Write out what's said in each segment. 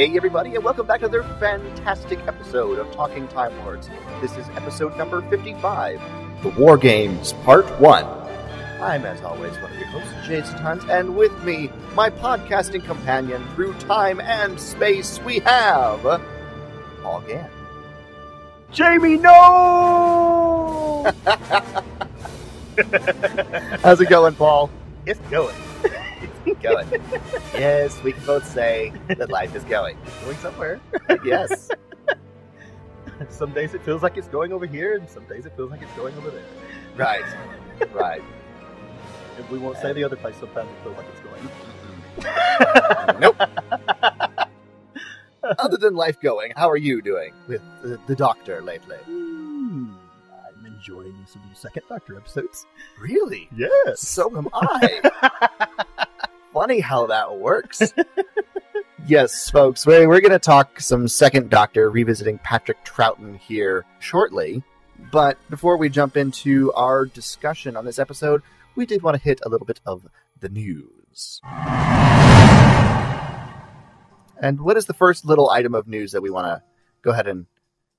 Hey, everybody, and welcome back to another fantastic episode of Talking Time Lords. This is episode number 55, The War Games, Part 1. I'm, as always, one of your hosts, Jason Hunt, and with me, my podcasting companion through time and space, we have Paul Gann. Jamie, no! How's it going, Paul? it's going. Going. yes, we can both say that life is going. Going somewhere. Yes. some days it feels like it's going over here, and some days it feels like it's going over there. Right. Right. And we won't say the other place. Sometimes it feels like it's going. nope. Other than life going, how are you doing with the, the doctor lately? Hmm, I'm enjoying some second Doctor episodes. Really? Yes. So am I. Funny how that works. yes, folks, we're, we're going to talk some second Doctor, revisiting Patrick Troughton here shortly. But before we jump into our discussion on this episode, we did want to hit a little bit of the news. And what is the first little item of news that we want to go ahead and,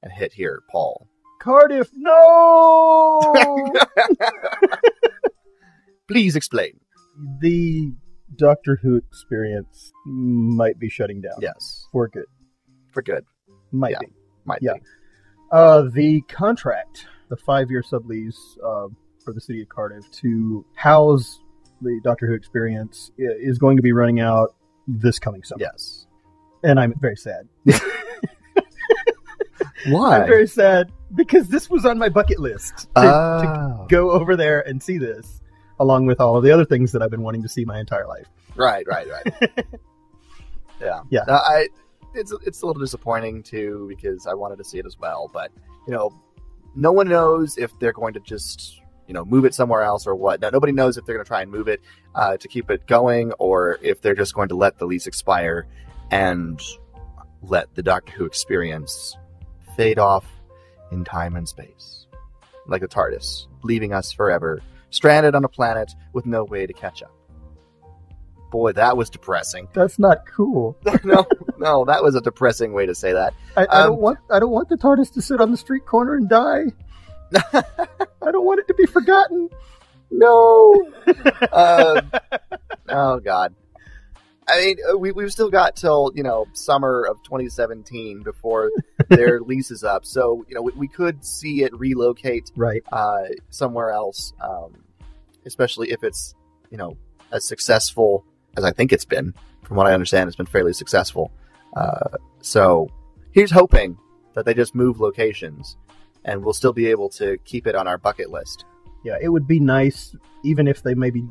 and hit here, Paul? Cardiff, no! Please explain. the Doctor Who experience might be shutting down. Yes, For good. for good. Might Yeah. be. Might Yeah. be. Uh, the contract, the five-year sublease uh, for the city of Cardiff to house the Doctor Who experience is going to be running out this coming summer, Yes. and I'm very sad. Why? I'm very sad because this was on my bucket list to, to Oh. go over there and see this, along with all of the other things that I've been wanting to see my entire life. Right, right, right. yeah, Yeah. I it's it's a little disappointing too because I wanted to see it as well, but you know, no one knows if they're going to just you know move it somewhere else or what. Now, nobody knows if they're going to try and move it uh, to keep it going or if they're just going to let the lease expire and let the Doctor Who experience fade off in time and space, like the TARDIS, leaving us forever stranded on a planet with no way to catch up. Boy, that was depressing. That's not cool. no, no, that was a depressing way to say that. I, I Um, don't want. I don't want the TARDIS to sit on the street corner and die. I don't want it to be forgotten. No. uh, oh God. I mean, uh, we we've still got till you know summer of 2017 before their lease is up. So you know we, we could see it relocate Right. uh, somewhere else, um, especially if it's you know as successful as I think it's been. From what I understand, it's been fairly successful. Uh, so here's hoping that they just move locations, and we'll still be able to keep it on our bucket list. Yeah, it would be nice even if they maybe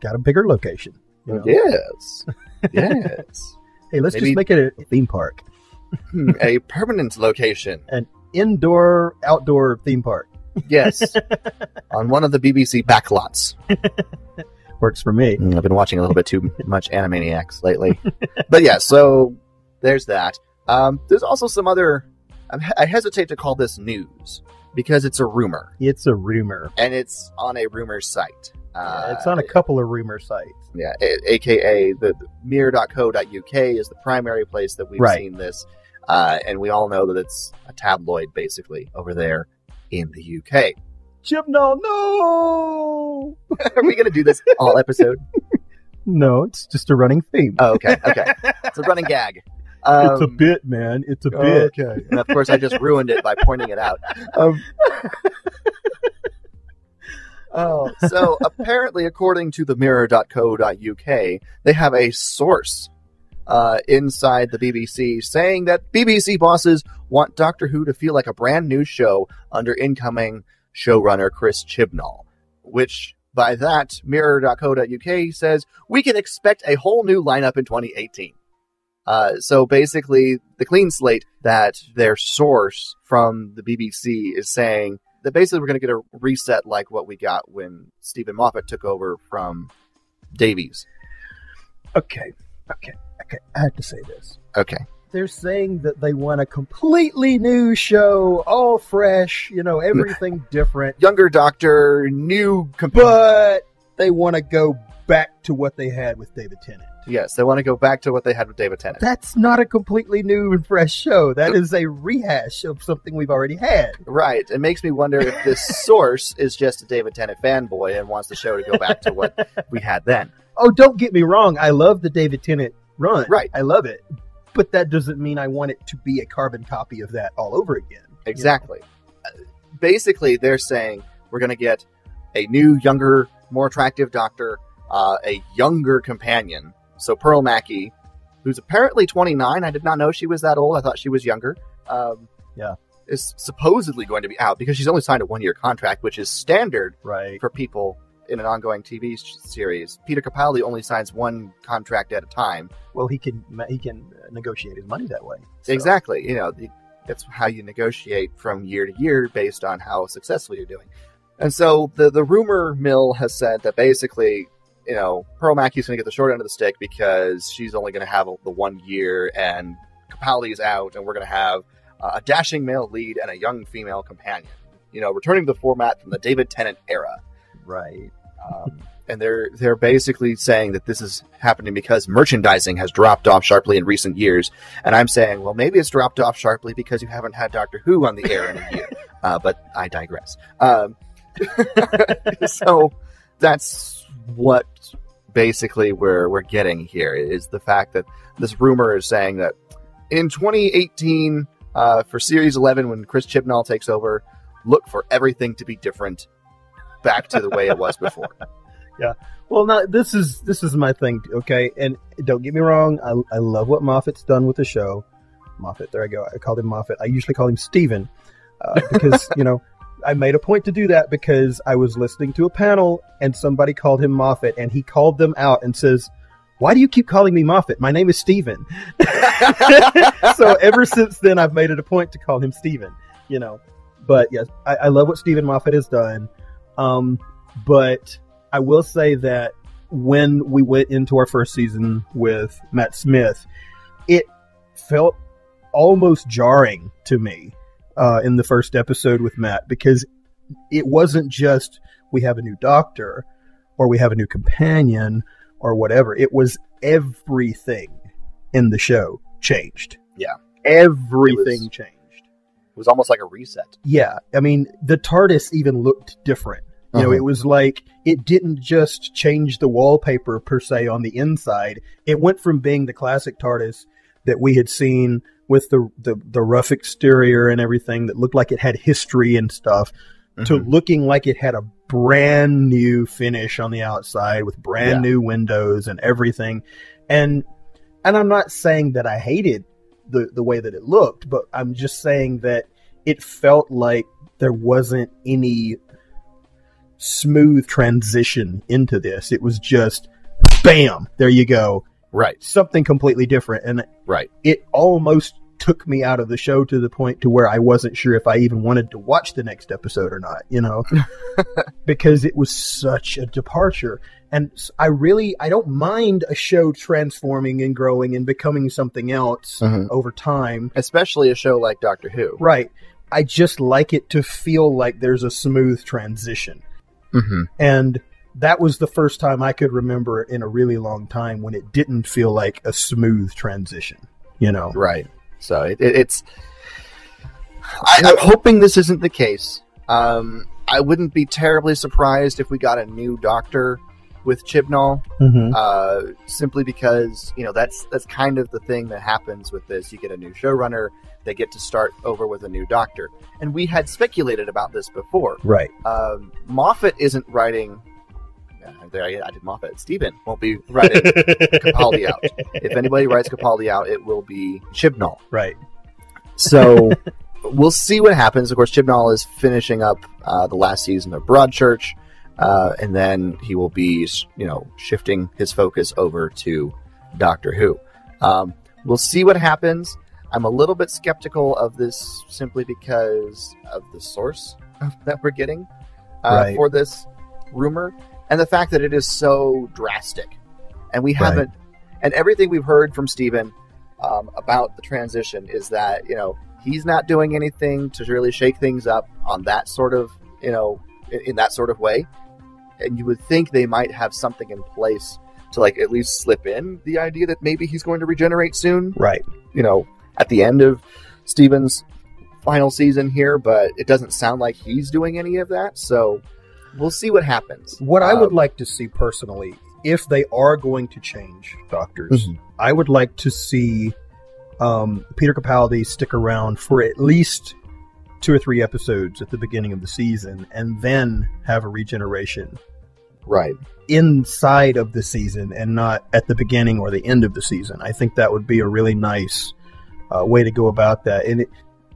got a bigger location. You know? Yes, yes, Hey, let's Maybe- just make it a theme park, Hmm, a permanent location. An indoor, outdoor theme park. Yes, on one of the BBC backlots. Works for me. Mm, I've been watching a little bit too much Animaniacs lately. but yeah, so there's that. Um, there's also some other. I hesitate to call this news because it's a rumor It's a rumor. and it's on a rumor site. Uh, it's on a couple of rumor sites. yeah, a- aka the, the mirror.co.uk is the primary place that we've Right. seen this, uh, and we all know that it's a tabloid basically over there in the UK. Chibnall, no, no. Are we going to do this all episode? no, it's just a running theme. Oh, okay, okay. It's a running gag. Um, it's a bit, man. It's a bit. Okay. And of course, I just ruined it by pointing it out. Um, oh, so apparently, according to the mirror.co.uk, they have a source uh, inside the BBC saying that BBC bosses want Doctor Who to feel like a brand new show under incoming showrunner Chris Chibnall, which by that, mirror.co.uk says we can expect a whole new lineup in 2018. Uh, so basically, the clean slate that their source from the BBC is saying that basically we're going to get a reset like what we got when Steven Moffat took over from Davies. Okay, okay, okay. I have to say this. Okay. They're saying that they want a completely new show, all fresh, you know, everything different, Younger Doctor, new. Comp- but they want to go back to what they had with David Tennant. Yes, they want to go back to what they had with David Tennant. That's not a completely new and fresh show. That is a rehash of something we've already had. Right. It makes me wonder if this source is just a David Tennant fanboy and wants the show to go back to what we had then. Oh, don't get me wrong. I love the David Tennant run. Right. I love it. But that doesn't mean I want it to be a carbon copy of that all over again. Exactly. Uh, Basically, they're saying we're going to get a new, younger, more attractive doctor, uh, a younger companion. So Pearl Mackie, who's apparently 29. I did not know she was that old. I thought she was younger. Um, Yeah. Is supposedly going to be out because she's only signed a one year contract, which is standard Right. for people in an ongoing TV series. Peter Capaldi only signs one contract at a time. Well, he can he can negotiate his money that way. So- Exactly. You know, that's how you negotiate from year to year based on how successful you're doing. And so the the rumor mill has said that basically, you know, Pearl Mackie's going to get the short end of the stick because she's only going to have the one year, and Capaldi's out, and we're going to have uh, a dashing male lead and a young female companion. You know, returning to the format from the David Tennant era. Right. Um, and they're they're basically saying that this is happening because merchandising has dropped off sharply in recent years. And I'm saying, well, maybe it's dropped off sharply because you haven't had Doctor Who on the air in a year. Uh, but I digress. Um, so that's what basically we're we're getting here is the fact that this rumor is saying that in 2018 uh, for Series 11 when Chris Chibnall takes over, look for everything to be different back to the way it was before. Yeah. Well, now this is this is my thing, okay? And don't get me wrong, I, I love what Moffat's done with the show. Moffat, there I go. I called him Moffat. I usually call him Steven uh, because you know I made a point to do that because I was listening to a panel and somebody called him Moffat, and he called them out and says, "Why do you keep calling me Moffat? My name is Steven." so ever since then, I've made it a point to call him Steven. You know, but yes, I, I love what Steven Moffat has done. Um, but I will say that when we went into our first season with Matt Smith, it felt almost jarring to me uh, in the first episode with Matt because it wasn't just we have a new doctor or we have a new companion or whatever. It was everything in the show changed. Yeah. Everything was- changed. It was almost like a reset. Yeah, I mean, the TARDIS even looked different. You know, Uh-huh. it was like it didn't just change the wallpaper per se on the inside. It went from being the classic TARDIS that we had seen with the the, the rough exterior and everything that looked like it had history and stuff to Mhm. looking like it had a brand new finish on the outside with brand Yeah. new windows and everything. And and I'm not saying that I hated the the way that it looked, but I'm just saying that it felt like there wasn't any smooth transition into this. It was just bam, there you go. Right, Something completely different and right. it almost took me out of the show to the point to where I wasn't sure if I even wanted to watch the next episode or not, you know, because it was such a departure. And I really I don't mind a show transforming and growing and becoming something else Mhm. over time. Especially a show like Doctor Who. Right. I just like it to feel like there's a smooth transition. Mm-hmm. And that was the first time I could remember in a really long time when it didn't feel like a smooth transition. You know? Right. So it, it, it's. I, I'm hoping this isn't the case. Um, I wouldn't be terribly surprised if we got a new Doctor with Chibnall, Mm-hmm. uh, simply because you know that's that's kind of the thing that happens with this. You get a new showrunner, they get to start over with a new Doctor, and we had speculated about this before. Right. Um, Moffat isn't writing. There, I, I did Moffat. Steven won't be writing Capaldi out. If anybody writes Capaldi out, it will be Chibnall. Right. So we'll see what happens. Of course, Chibnall is finishing up uh, the last season of Broadchurch, uh, and then he will be, you know, shifting his focus over to Doctor Who. Um, we'll see what happens. I'm a little bit skeptical of this simply because of the source that we're getting uh, Right. for this rumor and the fact that it is so drastic. And we Right. haven't, and everything we've heard from Steven um, about the transition is that, you know, he's not doing anything to really shake things up on that sort of, you know, in, in that sort of way. And you would think they might have something in place to, like, at least slip in the idea that maybe he's going to regenerate soon Right. you know, at the end of Steven's final season here, but it doesn't sound like he's doing any of that. So we'll see what happens. What I would Um, like to see personally, if they are going to change doctors, Mhm. I would like to see um, Peter Capaldi stick around for at least two or three episodes at the beginning of the season, and then have a regeneration right. inside of the season and not at the beginning or the end of the season. I think that would be a really nice uh, way to go about that. And, it,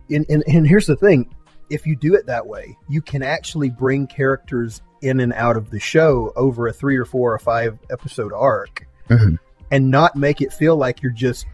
and, and and here's the thing: if you do it that way, you can actually bring characters in and out of the show over a three or four or five episode arc, Mhm. and not make it feel like you're just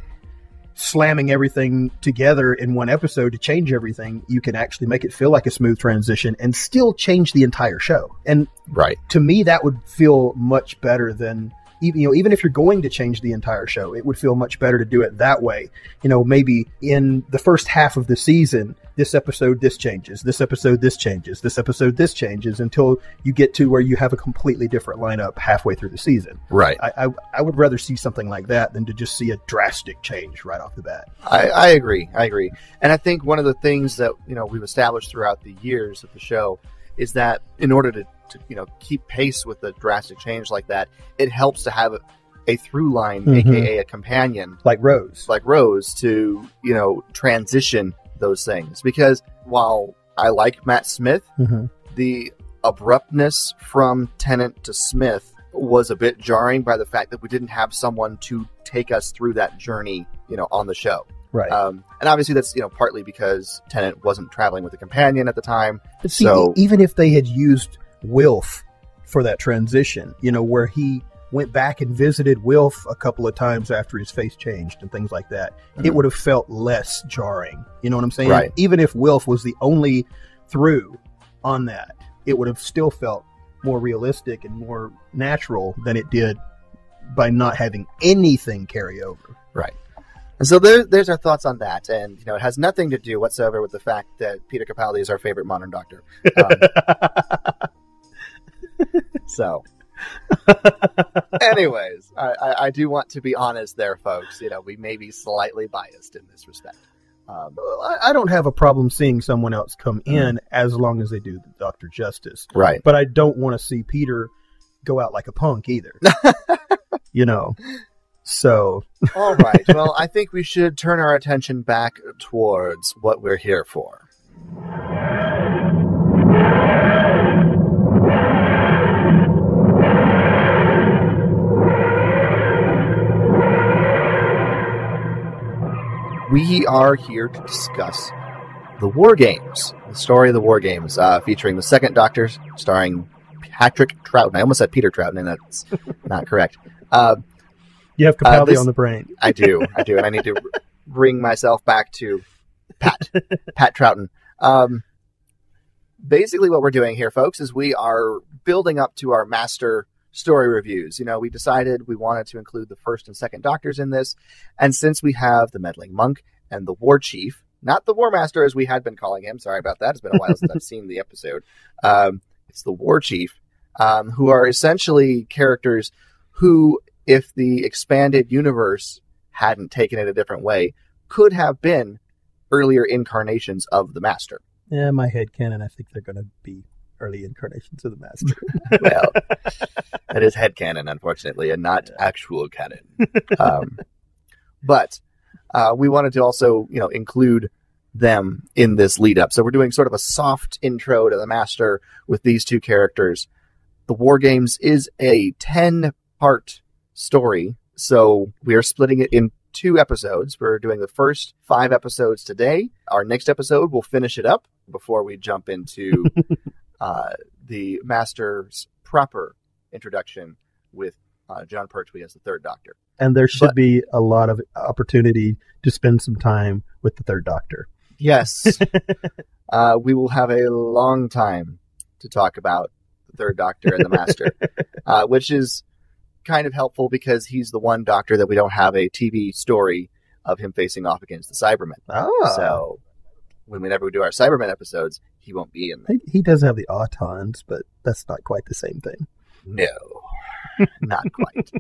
slamming everything together in one episode to change everything. You can actually make it feel like a smooth transition and still change the entire show. And Right. to me that would feel much better than even you know even if you're going to change the entire show it would feel much better to do it that way you know maybe in the first half of the season this episode this changes this episode this changes this episode this changes until you get to where you have a completely different lineup halfway through the season Right. i i, I would rather see something like that than to just see a drastic change right off the bat I, I agree. I agree. And I think one of the things that, you know, we've established throughout the years of the show is that in order to, to you know, keep pace with a drastic change like that, it helps to have a through line, Mhm. aka a companion like rose like Rose to, you know, transition those things. Because while I like Matt Smith, mm-hmm. the abruptness from Tennant to Smith was a bit jarring by the fact that we didn't have someone to take us through that journey, you know, on the show. Right Um, and obviously that's, you know, partly because Tennant wasn't traveling with a companion at the time. But see, So- even if they had used Wilf for that transition, you know, where he went back and visited Wilf a couple of times after his face changed and things like that, it Mhm. would have felt less jarring. You know what I'm saying? Right. Even if Wilf was the only through on that, it would have still felt more realistic and more natural than it did by not having anything carry over. And so there, there's our thoughts on that. And, you know, it has nothing to do whatsoever with the fact that Peter Capaldi is our favorite modern doctor. Um, so, anyways, I, I, I do want to be honest there, folks. You know, we may be slightly biased in this respect. Um, I, I don't have a problem seeing someone else come in as long as they do the Doctor justice. right. but I don't want to see Peter go out like a punk either. you know. So All right. Well, I think we should turn our attention back towards what we're here for. We are here to discuss the War Games, the story of the War Games, uh, featuring the Second Doctor, starring Patrick Troughton. I almost said Peter Troughton, and that's not correct. Uh, you have Uh, this- on the brain. I do, I do, and I need to bring myself back to Pat, Pat Troughton. Um, basically, what we're doing here, folks, is we are building up to our master story reviews. You know, we decided we wanted to include the first and second doctors in this, and since we have the meddling monk and the war chief, not the war master as we had been calling him. Sorry about that. It's been a while since I've seen the episode. Um, it's the war chief, um, who are essentially characters who, if the expanded universe hadn't taken it a different way, could have been earlier incarnations of the master. Yeah, my head canon. I think they're going to be early incarnations of the master. well, that is headcanon, unfortunately, and not actual canon. Um, but uh, we wanted to also, you know, include them in this lead up. So we're doing sort of a soft intro to the master with these two characters. The War Games is a 10 part story. So we are splitting it in two episodes. We're doing the first five episodes today. Our next episode, we'll finish it up before we jump into uh, the Master's proper introduction with uh, Jon Pertwee as the Third Doctor. And there should But- be a lot of opportunity to spend some time with the third doctor. Yes, uh, we will have a long time to talk about the Third Doctor and the Master, uh, which is kind of helpful because he's the one Doctor that we don't have a TV story of him facing off against the Cybermen. Ah, So whenever we do our Cybermen episodes, he won't be in them. he, he does have the Autons, but that's not quite the same thing. No, not quite.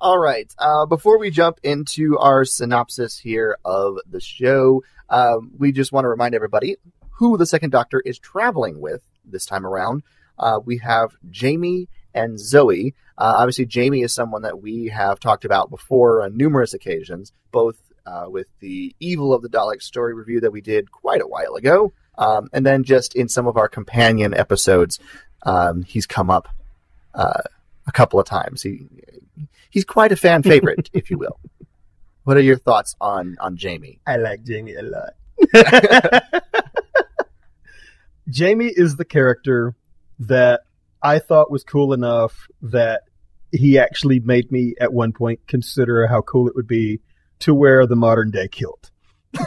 All right. Uh, before we jump into our synopsis here of the show, um, we just want to remind everybody who the second Doctor is traveling with this time around. Uh, we have Jamie and Zoe. Uh, obviously, Jamie is someone that we have talked about before on numerous occasions, both uh, with the Evil of the Daleks story review that we did quite a while ago, um, and then just in some of our companion episodes, um, he's come up uh, a couple of times. He he's quite a fan favorite, if you will. What are your thoughts on on Jamie? I like Jamie a lot. Jamie is the character that I thought was cool enough that he actually made me at one point consider how cool it would be to wear the modern day kilt.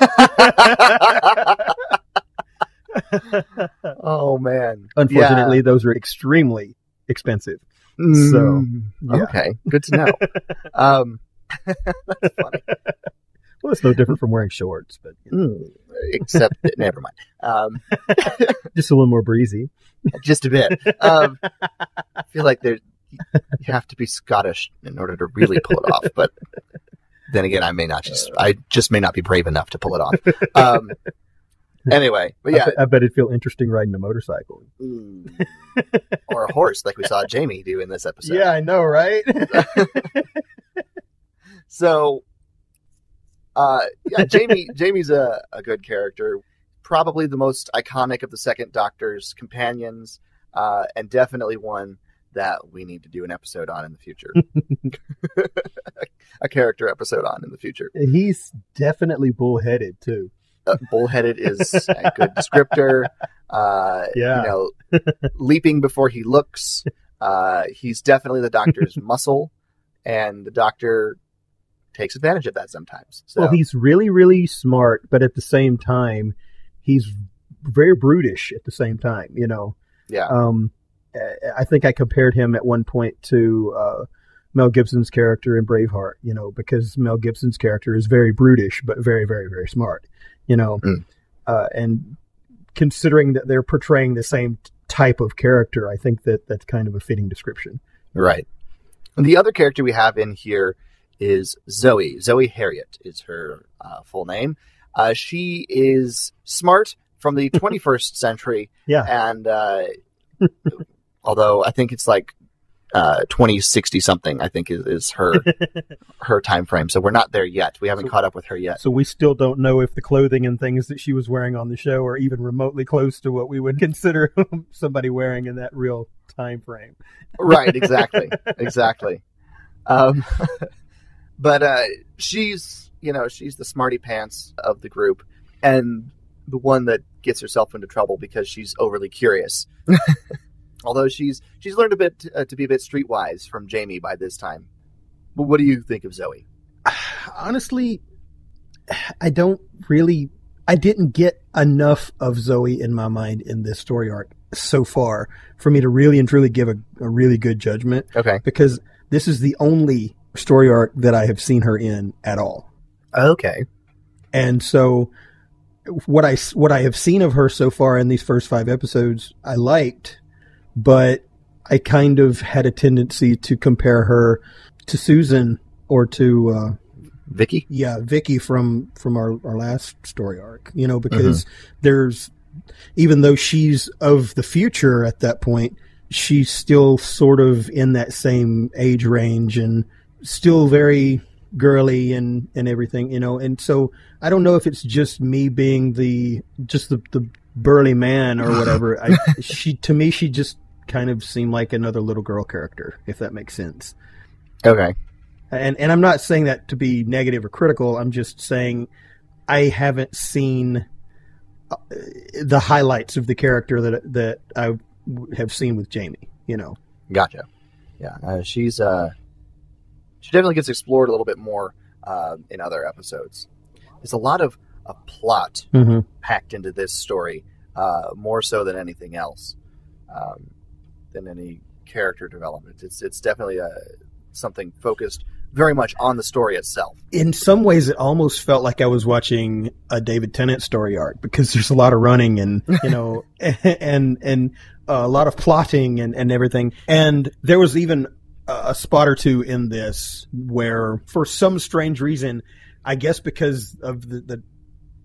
oh man! Unfortunately, those are extremely expensive. Yeah. So, Mm, yeah. okay, good to know. um, that's funny. Well, it's no different from wearing shorts, but you know, Mm, except that, never mind. Um, just a little more breezy. just a bit. Um, I feel like there you have to be Scottish in order to really pull it off, but then again, I may not just I just may not be brave enough to pull it off. Um, anyway, but I, yeah, bet, I bet it'd feel interesting riding a motorcycle. Mm. or a horse like we saw Jamie do in this episode. Yeah, I know, right? So, uh, yeah, Jamie. Jamie's a, a good character. Probably the most iconic of the Second Doctor's companions, uh, and definitely one that we need to do an episode on in the future. a character episode on in the future. He's definitely bullheaded too. Uh, bullheaded is a good descriptor. Uh, Yeah. You know, leaping before he looks. Uh, he's definitely the Doctor's muscle, and the Doctor takes advantage of that sometimes. So, Well, he's really, really smart, but at the same time, he's very brutish. At the same time, you know. yeah. Um, I think I compared him at one point to uh, Mel Gibson's character in Braveheart. You know, because Mel Gibson's character is very brutish, but very, very, very smart. You know, Mm. uh, and considering that they're portraying the same type of character, I think that that's kind of a fitting description. Right. And the other character we have in here is Zoe. Zoe Heriot is her uh, full name. Uh, she is smart from the 21st century, Yeah. and uh, although I think it's like uh, 2060 something, I think is, is her her time frame. So we're not there yet. We haven't So- caught up with her yet. So we still don't know if the clothing and things that she was wearing on the show are even remotely close to what we would consider somebody wearing in that real time frame. right exactly exactly um, but uh, she's you know she's the smarty pants of the group and the one that gets herself into trouble because she's overly curious although she's she's learned a bit uh, to be a bit streetwise from jamie by this time but what do you think of zoe Honestly, I don't really. I didn't get enough of Zoe in my mind in this story arc so far for me to really and truly give a, a really good judgment Okay. because this is the only story arc that I have seen her in at all. Okay. And so what I what I have seen of her so far in these first 5 episodes I liked but I kind of had a tendency to compare her to Susan or to uh, Vicki. yeah, Vicki from from our our last story arc. You know, because there's even though she's of the future at that point, she's still sort of in that same age range and still very girly and and everything. You know, and so I don't know if it's just me being the just the the burly man or whatever. I she to me she just kind of seemed like another little girl character, if that makes sense Okay. and and I'm not saying that to be negative or critical. I'm just saying I haven't seen uh, the highlights of the character that that I have seen with Jamie. You know, Gotcha. Yeah. Uh, she's uh, she definitely gets explored a little bit more uh, in other episodes. There's a lot of a plot mm-hmm. packed into this story, uh, more so than anything else, um, than any character development. It's it's definitely uh, something focused very much on the story itself. in some ways, it almost felt like I was watching a David Tennant story arc because there's a lot of running and you know and and a lot of plotting and and everything. And there was even a spot or two in this where, for some strange reason, I guess because of the the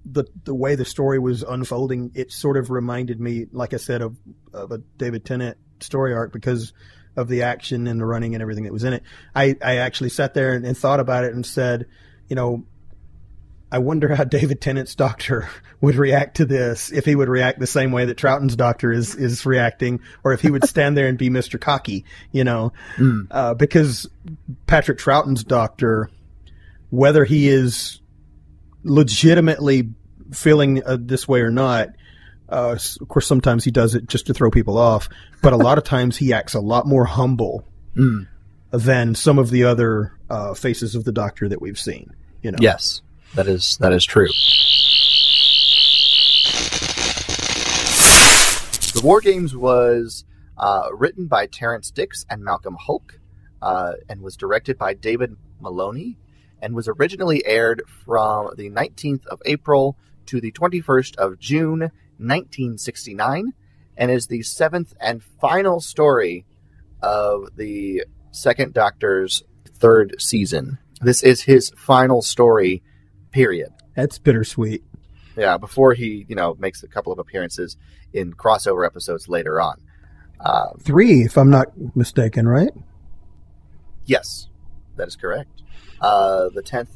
the, the way the story was unfolding, it sort of reminded me, like I said, of, of a David Tennant story arc because of the action and the running and everything that was in it. I, I actually sat there and, and thought about it and said, you know, I wonder how David Tennant's doctor would react to this, if he would react the same way that Troughton's doctor is, is reacting, or if he would stand there and be Mr. Cocky, you know, Mm. uh, because Patrick Troughton's doctor, whether he is legitimately feeling uh, this way or not, uh, of course, sometimes he does it just to throw people off, but a lot of times he acts a lot more humble Mm. than some of the other uh, faces of the doctor that we've seen. You know, Yes, that is that is true. The War Games was uh, written by Terrance Dicks and Malcolm Hulke, uh, and was directed by David Maloney, and was originally aired from the 19th of April to the 21st of June, 1969, and is the seventh and final story of the Second Doctor's third season. This is his final story, period. that's bittersweet. Yeah, before he, you know, makes a couple of appearances in crossover episodes later on. Um, Three, if I'm not mistaken, right? yes, that is correct. Uh, the 10th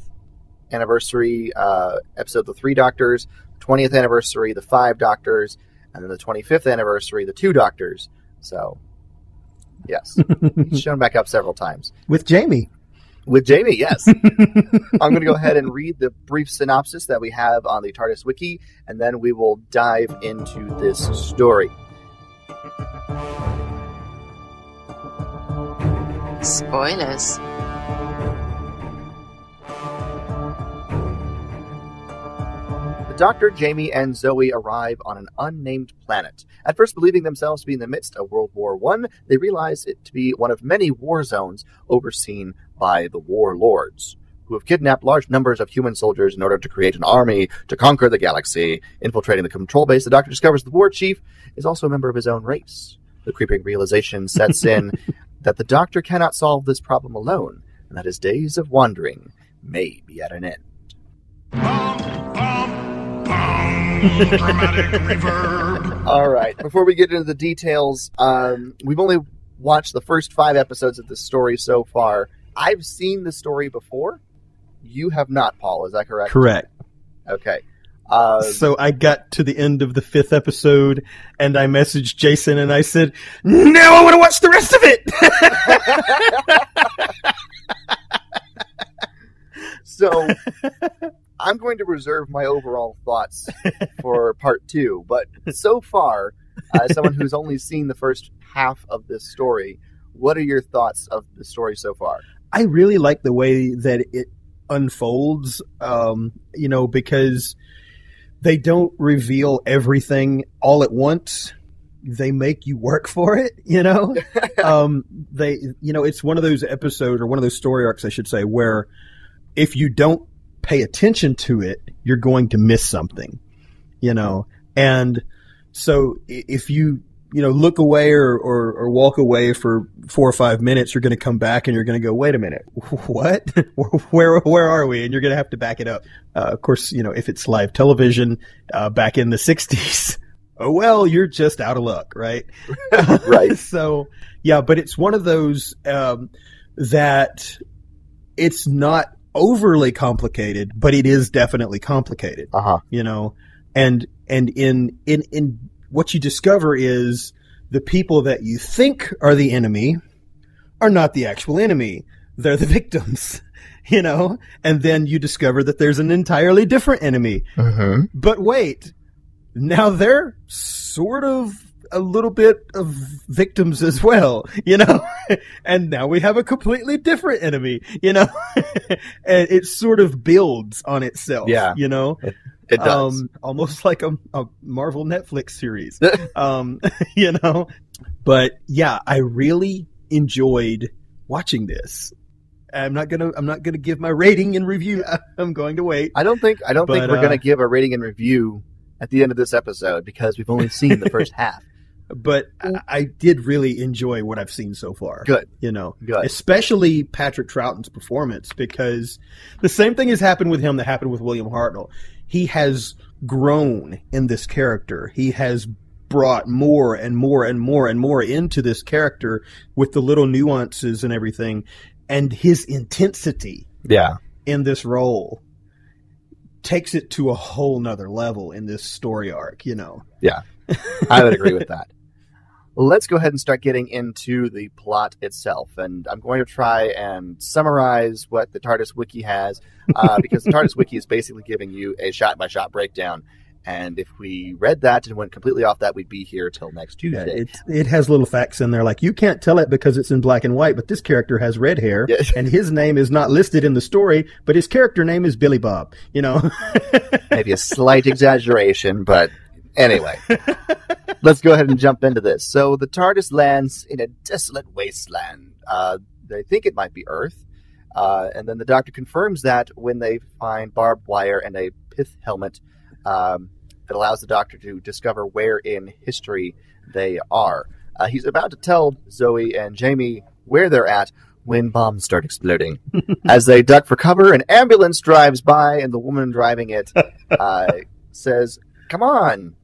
anniversary uh, episode, The Three Doctors, 20th anniversary, The Five Doctors, and then the 25th anniversary, The Two Doctors. So, yes, he's shown back up several times. With Jamie. With Jamie, yes. I'm going to go ahead and read the brief synopsis that we have on the TARDIS Wiki, and then we will dive into this story. Spoilers. The Doctor, Jamie, and Zoe arrive on an unnamed planet. At first, believing themselves to be in the midst of World War One, they realize it to be one of many war zones overseen by the warlords, who have kidnapped large numbers of human soldiers in order to create an army to conquer the galaxy. Infiltrating the control base, the Doctor discovers the war chief is also a member of his own race. The creeping realization sets in that the Doctor cannot solve this problem alone, and that his days of wandering may be at an end. Dramatic reverb. All right. Before we get into the details, um, we've only watched the first five episodes of this story so far. I've seen the story before. You have not, Paul. Is that correct? Correct. Okay. Uh, So I got to the end of the fifth episode and I messaged Jason and I said, now I want to watch the rest of it. so I'm going to reserve my overall thoughts for part two. But so far, as someone who's only seen the first half of this story, what are your thoughts of the story so far? I really like the way that it unfolds, um, you know, because they don't reveal everything all at once. they make you work for it, you know? um, they, you know, it's one of those episodes or one of those story arcs, I should say, where if you don't pay attention to it, you're going to miss something, you know? And so if you, you know, look away or, or, or walk away for four or five minutes, you're going to come back and you're going to go, wait a minute, what? where, where are we? And you're going to have to back it up. Uh, of course, you know, if it's live television, uh, back in the 60s, oh well, you're just out of luck, right? Right. so, yeah, but it's one of those um, that it's not overly complicated, but it is definitely complicated, Uh huh. you know. And and in in in what you discover is the people that you think are the enemy are not the actual enemy; they're the victims. You know, and then you discover that there's an entirely different enemy Mm-hmm. but wait, now they're sort of a little bit of victims as well, you know? and now we have a completely different enemy, you know? and it sort of builds on itself, Yeah. you know? It does. Um, almost like a, a Marvel Netflix series. um, you know? But yeah, I really enjoyed watching this. I'm not gonna, I'm not gonna give my rating and review. I'm going to wait. I don't think I don't think we're uh, going to give a rating and review at the end of this episode because we've only seen the first half. but I, I did really enjoy what I've seen so far. Good. You know, Good. especially Patrick Troughton's performance because the same thing has happened with him that happened with William Hartnell. He has grown in this character. He has brought more and more and more and more into this character with the little nuances and everything and his intensity Yeah. in this role takes it to a whole nother level in this story arc, you know. Yeah i would agree with that. Let's go ahead and start getting into the plot itself. And I'm going to try and summarize what the TARDIS Wiki has, uh, because the TARDIS Wiki is basically giving you a shot by shot breakdown. And if we read that and went completely off that, we'd be here till next Yeah, Tuesday. it, it has little facts in there like you can't tell it because it's in black and white, but this character has red hair Yeah. and his name is not listed in the story, but his character name is Billy Bob. You know, Maybe a slight exaggeration, but anyway. Let's go ahead and jump into this. So the TARDIS lands in a desolate wasteland. Uh, they think it might be Earth. Uh, and then the doctor confirms that when they find barbed wire and a pith helmet um, that allows the doctor to discover where in history they are. Uh, he's about to tell Zoe and Jamie where they're at when bombs start exploding. As they duck for cover, an ambulance drives by, and the woman driving it uh, says, Come on!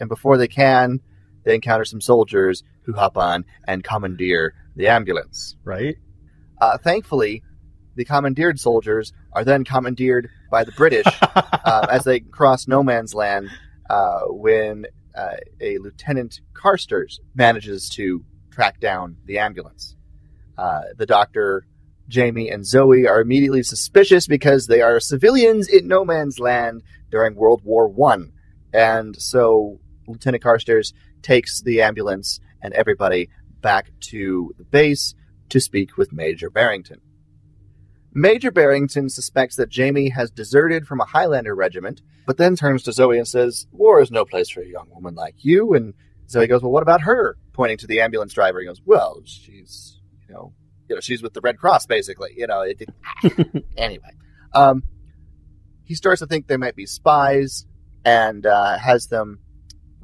And before they can, they encounter some soldiers who hop on and commandeer the ambulance. right? Uh, thankfully, the commandeered soldiers are then commandeered by the British uh, as they cross no man's land uh, when uh, a Lieutenant Carstairs manages to track down the ambulance. Uh, the doctor, Jamie, and Zoe are immediately suspicious because they are civilians in no man's land during World War One, and so Lieutenant Carstairs takes the ambulance and everybody back to the base to speak with Major Barrington. Major Barrington suspects that Jamie has deserted from a Highlander regiment, but then turns to Zoe and says, War is no place for a young woman like you. And Zoe goes, Well, what about her? Pointing to the ambulance driver. He goes, Well, she's, you know, you know, she's with the Red Cross, basically. You know, it, it- anyway. Um, he starts to think they might be spies and uh, has them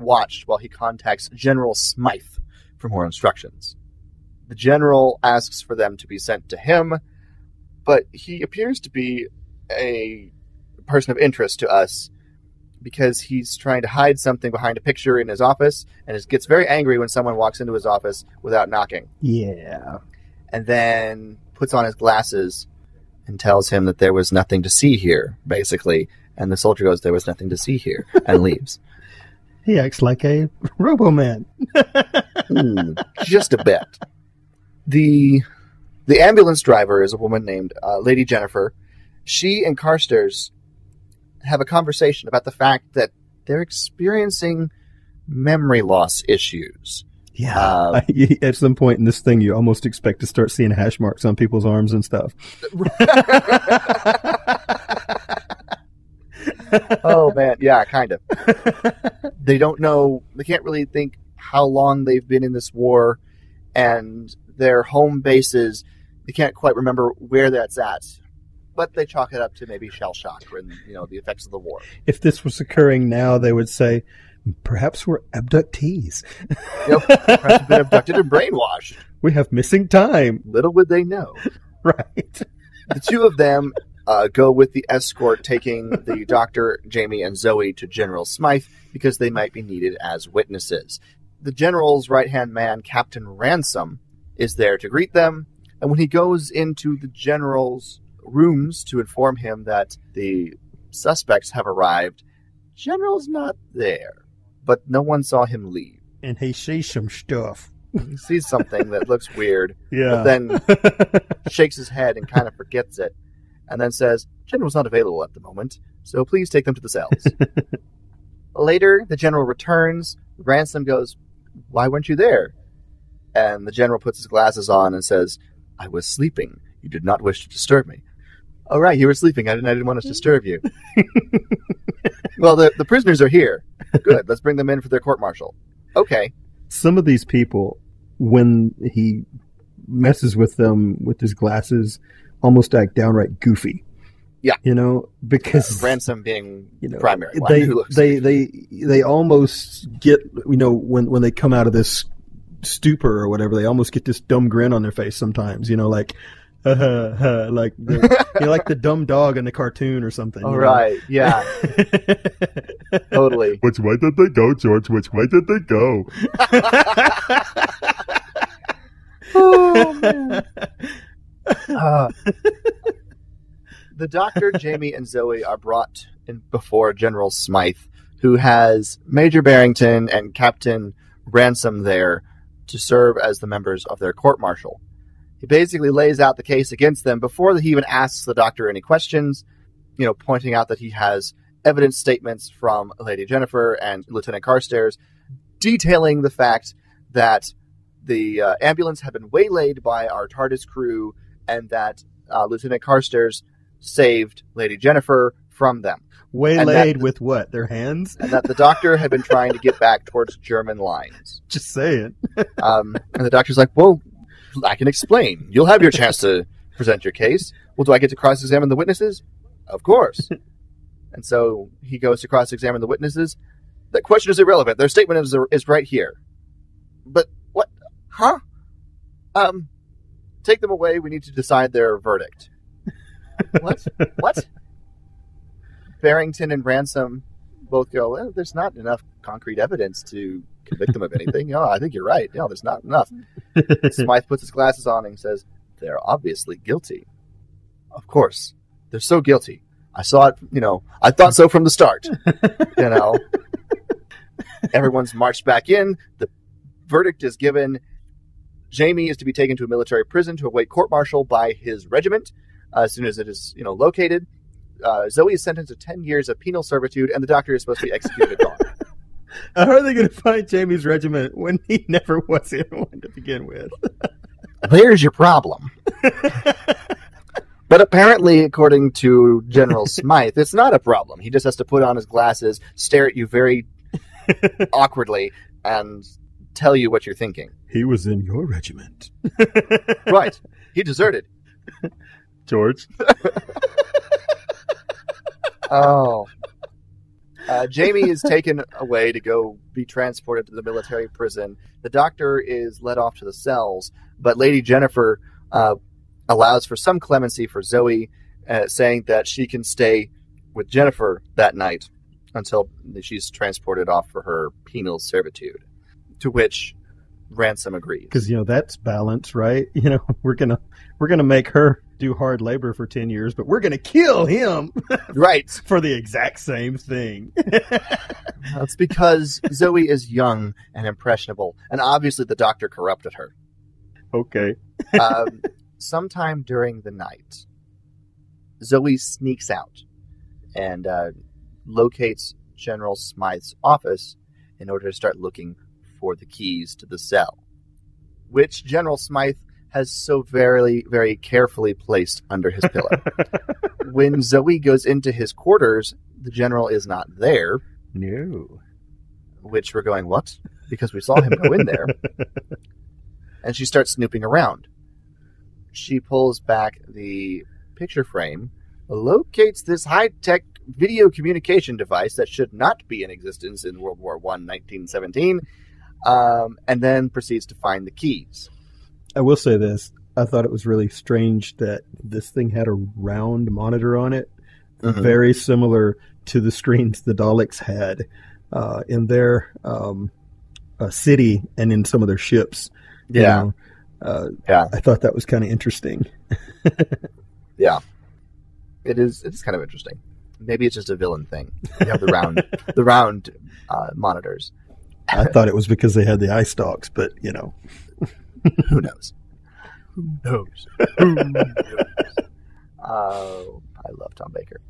watched while he contacts General Smythe for more instructions. The general asks for them to be sent to him, but he appears to be a person of interest to us because he's trying to hide something behind a picture in his office and is, gets very angry when someone walks into his office without knocking Yeah. and then puts on his glasses and tells him that there was nothing to see here, basically. And the soldier goes, There was nothing to see here, and leaves. He acts like a Robo Man. Hmm, just a bit. The the ambulance driver is a woman named uh, Lady Jennifer. She and Carstairs have a conversation about the fact that they're experiencing memory loss issues. Yeah. Uh, at some point in this thing, you almost expect to start seeing hash marks on people's arms and stuff. oh man, yeah, kind of. they don't know. They can't really think how long they've been in this war, and their home bases. They can't quite remember where that's at, but they chalk it up to maybe shell shock and you know the effects of the war. If this was occurring now, they would say, perhaps we're abductees. Yep, perhaps been abducted and brainwashed. We have missing time. Little would they know. Right. The two of them uh, go with the escort, taking the doctor, Jamie, and Zoe to General Smythe because they might be needed as witnesses. The general's right hand man, Captain Ransom, is there to greet them, and when he goes into the general's rooms to inform him that the suspects have arrived, General's not there, but no one saw him leave. And he sees some stuff. He sees something that looks weird, Yeah. but then shakes his head and kind of forgets it, and then says, General's not available at the moment, so please take them to the cells. Later, the general returns. Ransom goes, Why weren't you there? And the general puts his glasses on and says, I was sleeping. You did not wish to disturb me. Oh, right, you were sleeping. I didn't, I didn't want to disturb you. well, the, the prisoners are here. Good, let's bring them in for their court martial. Okay. some of these people, when he messes with them with his glasses, almost like downright goofy. Yeah. You know, because Ransom being you know, the primary one they who looks they they they almost get you know when when they come out of this stupor or whatever, they almost get this dumb grin on their face sometimes. You know, like. Uh, uh, like the, you know, like the dumb dog in the cartoon or something. All you know? right, yeah, totally. Which way did they go, George? Which way did they go? Oh, man. Uh, the doctor, Jamie, and Zoe are brought in before General Smythe, who has Major Barrington and Captain Ransom there to serve as the members of their court martial. He basically lays out the case against them before he even asks the doctor any questions, you know, pointing out that he has evidence statements from Lady Jennifer and Lieutenant Carstairs detailing the fact that the uh, ambulance had been waylaid by our TARDIS crew and that uh, Lieutenant Carstairs saved Lady Jennifer from them. Waylaid that- with what? Their hands? And that the doctor had been trying to get back towards German lines. Just saying. Um, and the doctor's like, well, I can explain. You'll have your chance to present your case. Well, do I get to cross examine the witnesses? Of course. and so he goes to cross examine the witnesses. That question is irrelevant. Their statement is, is right here. But what? Huh? Um, take them away. We need to decide their verdict. what? What? Barrington and Ransom both go, well, there's not enough concrete evidence to convict them of anything. Oh, I think you're right. No, there's not enough. Smythe puts his glasses on and says, They're obviously guilty. Of course. They're so guilty. I saw it, you know, I thought so from the start. you know. Everyone's marched back in. The verdict is given. Jamie is to be taken to a military prison to await court martial by his regiment uh, as soon as it is, you know, located. Uh, Zoe is sentenced to 10 years of penal servitude, and the doctor is supposed to be executed at dawn. How are they going to find Jamie's regiment when he never was in one to begin with? There's your problem. but apparently, according to General Smythe, it's not a problem. He just has to put on his glasses, stare at you very awkwardly, and tell you what you're thinking. He was in your regiment. Right. He deserted. George. Oh. Uh, Jamie is taken away to go be transported to the military prison. The doctor is led off to the cells, but Lady Jennifer uh, allows for some clemency for Zoe, uh, saying that she can stay with Jennifer that night until she's transported off for her penal servitude. To which Ransom agrees. Because you know that's balance, right? You know we're gonna we're gonna make her do hard labor for ten years, but we're gonna kill him Right. for the exact same thing. That's because Zoe is young and impressionable, and obviously the doctor corrupted her. okay. um, sometime during the night, Zoe sneaks out and uh, locates General Smythe's office in order to start looking for the keys to the cell, which General Smythe has so very, very carefully placed under his pillow. when Zoe goes into his quarters, the general is not there, No. which we're going, what? because we saw him go in there. And she starts snooping around. She pulls back the picture frame, locates this high tech video communication device that should not be in existence in World War I, 1917, um, and then proceeds to find the keys. I will say this. I thought it was really strange that this thing had a round monitor on it, Mhm. very similar to the screens the Daleks had uh, in their um, uh, city and in some of their ships. Yeah. know. Uh, Yeah. I thought that was kind of interesting. Yeah, it is. It is kind of interesting. Maybe it's just a villain thing. You have the round, the round uh, monitors. I thought it was because they had the eye stalks, but you know, Who knows? Who knows? Who knows? Oh, I love Tom Baker.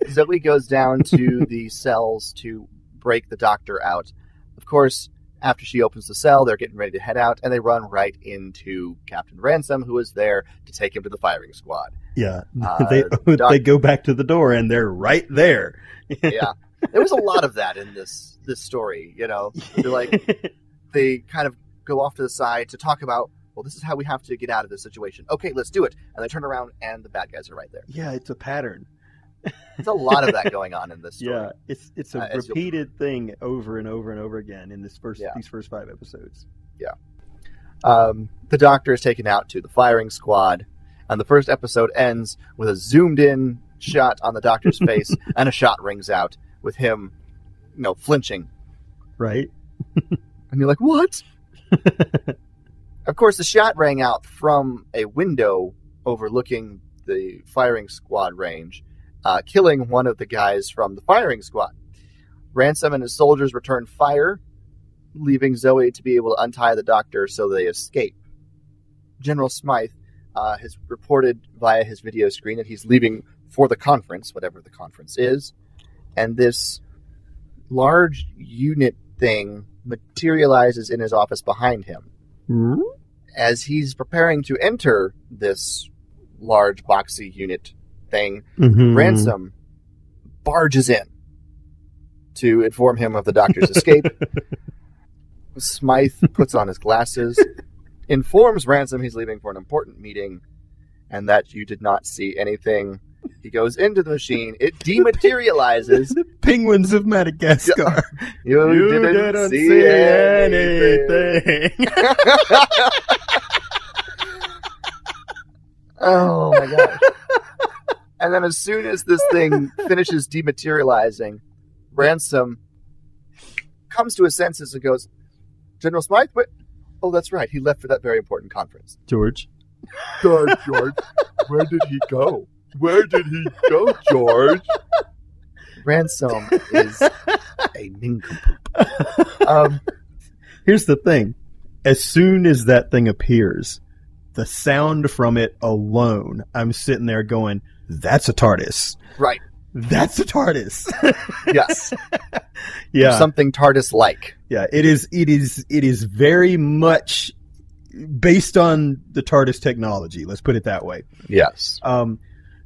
Zoe goes down to the cells to break the doctor out. Of course, after she opens the cell, they're getting ready to head out, and they run right into Captain Ransom, who is there to take him to the firing squad. yeah, Uh, they Doc- they go back to the door and they're right there. Yeah, there was a lot of that in this this story. You know, they're like they kind of go off to the side to talk about. Well, this is how we have to get out of this situation. Okay, let's do it. And they turn around, and the bad guys are right there. yeah, it's a pattern. There's a lot of that going on in this story. Yeah, it's it's a Uh, repeated thing over and over and over again in this first Yeah. these first five episodes. Yeah. Um, the doctor is taken out to the firing squad, and the first episode ends with a zoomed in shot on the doctor's face, and a shot rings out with him, you know, flinching. Right? And you're like, what? of course, the shot rang out from a window overlooking the firing squad range, uh, killing one of the guys from the firing squad. Ransom and his soldiers return fire, leaving Zoe to be able to untie the doctor so they escape. General Smythe uh, has reported via his video screen that he's leaving for the conference, whatever the conference is, and this large unit thing materializes in his office behind him. Hmm? As he's preparing to enter this large boxy unit thing, Mhm. Ransom barges in to inform him of the doctor's escape. Smythe puts on his glasses, informs Ransom he's leaving for an important meeting, and that you did not see anything. He goes into the machine, it dematerializes. the penguins of Madagascar. You, didn't, see, anything. Oh my god! and then as soon as this thing finishes dematerializing, Ransom comes to his senses and goes, General Smythe, what? Oh, that's right. He left for that very important conference. George. George, George, where did he go? Where did he go, George? Ransom is a nincompoop. Um, Here's the thing. As soon as that thing appears, the sound from it alone, I'm sitting there going, that's a TARDIS. right. That's a TARDIS. Yes. yeah. Something TARDIS like. Yeah, it is. It is. It is very much based on the TARDIS technology. Let's put it that way. Yes. Um,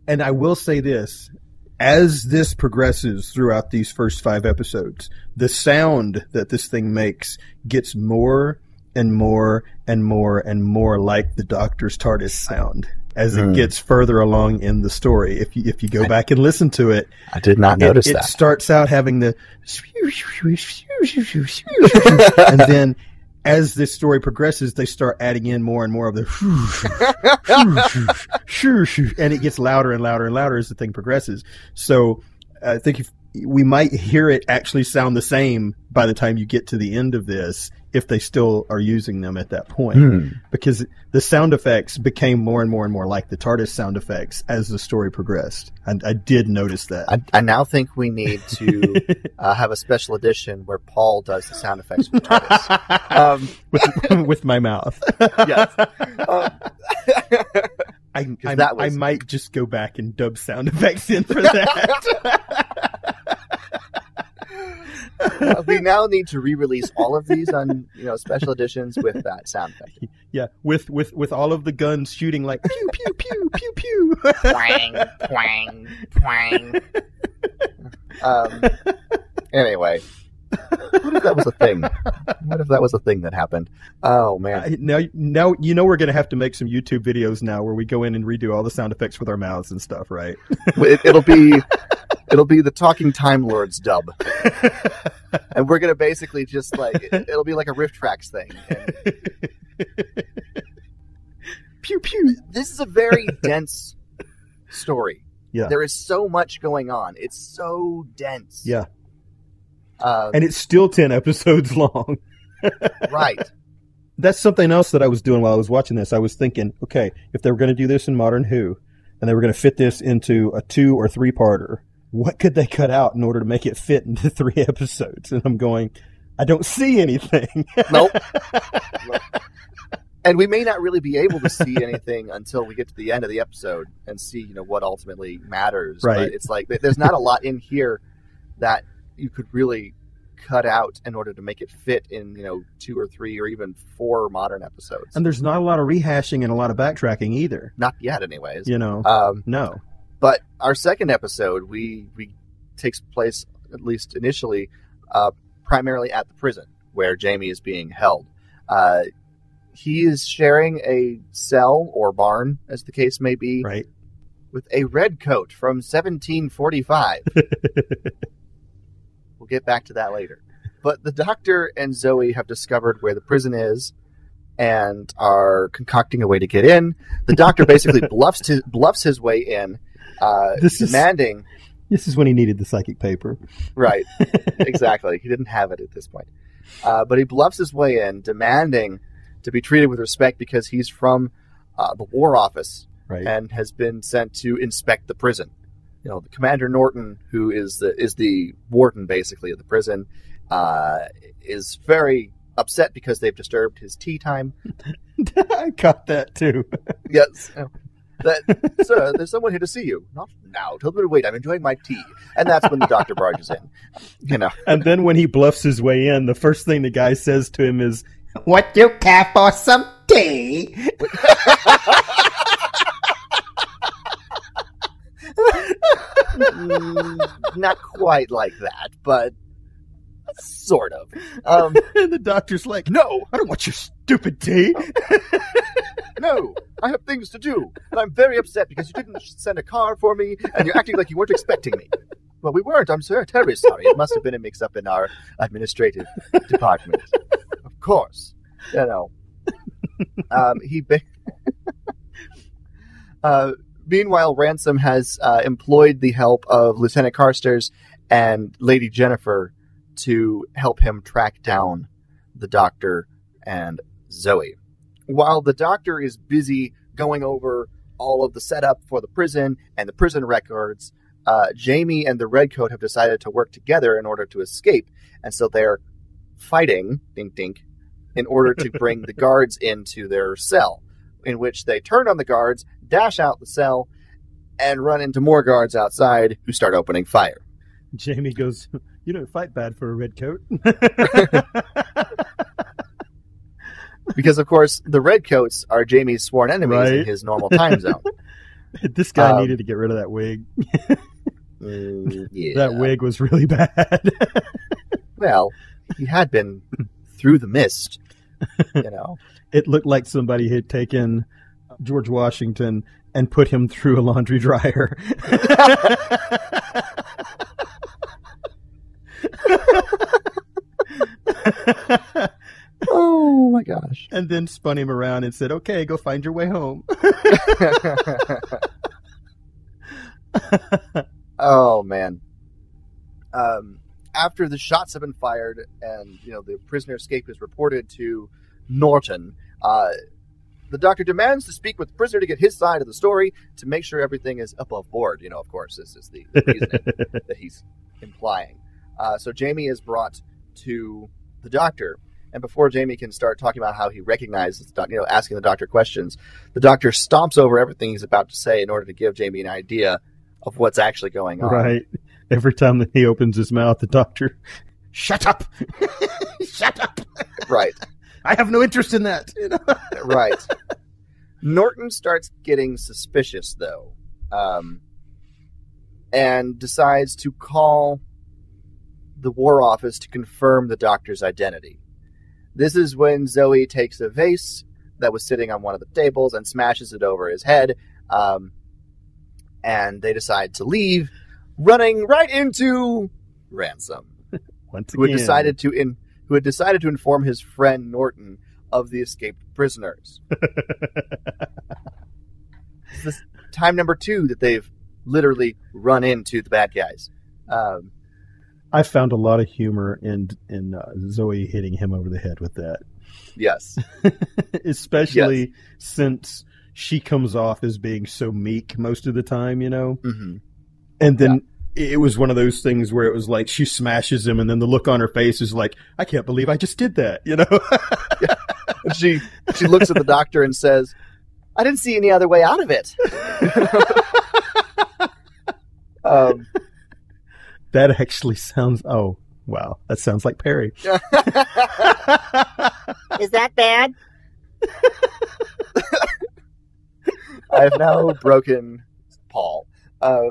and I will say this: as this progresses throughout these first five episodes, the sound that this thing makes gets more and more and more and more like the Doctor's TARDIS sound as it Hmm. gets further along in the story. If you if you go back and listen to it, I did not notice it that. It starts out having the and then as this story progresses they start adding in more and more of the and it gets louder and louder and louder as the thing progresses. So i think if we might hear it actually sound the same by the time you get to the end of this if they still are using them at that point Hmm. because the sound effects became more and more and more like the TARDIS sound effects as the story progressed. And I did notice that. I, I now think we need to uh, have a special edition where Paul does the sound effects for TARDIS. Um, with, with my mouth. yes. Um, I, was- I might just go back and dub sound effects in for that. Uh, we now need to re-release all of these on you know special editions with that sound effect. yeah, with, with, with all of the guns shooting like pew pew pew pew pew. Twang, twang, twang. Um, anyway, what if that was a thing? What if that was a thing that happened? Oh man. I- now, now you know we're going to have to make some YouTube videos now where we go in and redo all the sound effects with our mouths and stuff, right? It, it'll be it'll be the talking time lords dub and we're gonna basically just like it'll be like a riff tracks thing pew pew. this is a very dense story Yeah. there is so much going on it's so dense Yeah. uh, And it's still ten episodes long. right That's something else that I was doing while I was watching this. I was thinking, okay, if they were going to do this in Modern Who, and they were going to fit this into a two or three parter, what could they cut out in order to make it fit into three episodes? And I'm going, I don't see anything. nope and we may not really be able to see anything until we get to the end of the episode and see you know what ultimately matters Right. but it's like there's not a lot in here that you could really cut out in order to make it fit in you know two or three or even four modern episodes and there's not a lot of rehashing and a lot of backtracking either. not yet anyways You know, um, no. But our second episode we we takes place at least initially uh, primarily at the prison where jamie is being held. Uh, he is sharing a cell or barn as the case may be Right. with a red coat from 1745 we'll get back to that later. But the doctor and zoe have discovered where the prison is and are concocting a way to get in. The doctor basically bluffs his, bluffs his way in uh, This is- demanding This is when he needed the psychic paper. Right. exactly. He didn't have it at this point. Uh, but he bluffs his way in, demanding to be treated with respect because he's from uh, the War Office Right. and has been sent to inspect the prison. You know, Commander Norton, who is the is the warden basically of the prison, uh, is very upset because they've disturbed his tea time. I caught that too. Yes. That, sir, there's someone here to see you. Not now. Tell them to wait. I'm enjoying my tea. And that's when the doctor barges in. You know. And then when he bluffs his way in, the first thing the guy says to him is, "What you care for some tea?" Mm, not quite like that, but sort of. Um, and the doctor's like, "No, I don't want your stupid tea." no, I have things to do, and I'm very upset because you didn't send a car for me, and you're acting like you weren't expecting me. Well, we weren't. I'm so terribly sorry. It must have been a mix-up in our administrative department. Of course, you know. Um, he. Ba- uh, meanwhile, Ransom has uh, employed the help of Lieutenant Carstairs and Lady Jennifer to help him track down the doctor and Zoe. While the doctor is busy going over all of the setup for the prison and the prison records, uh, Jamie and the Redcoat have decided to work together in order to escape, and so they're fighting, dink dink, in order to bring the guards into their cell, in which they turn on the guards, dash out the cell, and run into more guards outside who start opening fire. Jamie goes, "You don't fight bad for a red coat." Because, of course, the Redcoats are Jamie's sworn enemies in his normal time zone. this guy Um, needed to get rid of that wig. Mm, yeah. That wig was really bad. Well, he had been through the mist, you know. it looked like somebody had taken George Washington and put him through a laundry dryer. Oh my gosh. and then spun him around and said, "Okay, go find your way home." oh man. Um, after the shots have been fired and you know the prisoner escape is reported to Norton, uh, the doctor demands to speak with the prisoner to get his side of the story to make sure everything is above board. You know, of course, this is the, the reasoning that he's implying. Uh, so Jamie is brought to the doctor, and before Jamie can start talking about how he recognizes, the you know, asking the doctor questions, the doctor stomps over everything he's about to say in order to give Jamie an idea of what's actually going on. right. Every time that he opens his mouth, the doctor, "Shut up! Shut up! Right. I have no interest in that." You know? Right. Norton starts getting suspicious though, um, and decides to call the War Office to confirm the doctor's identity. This is when Zoe takes a vase that was sitting on one of the tables and smashes it over his head. Um, and they decide to leave, running right into Ransom, Once who had decided to in who had decided to inform his friend Norton of the escaped prisoners. this is time number two that they've literally run into the bad guys. Um, I found a lot of humor in in uh, Zoe hitting him over the head with that, yes, especially since she comes off as being so meek most of the time, you know. hmm And then it was one of those things where it was like she smashes him, and then the look on her face is like, "I can't believe I just did that," you know. she she looks at the doctor and says, "I didn't see any other way out of it." um, that actually sounds. Oh, wow, that sounds like Perry. Is that bad? I have now broken Paul. Uh,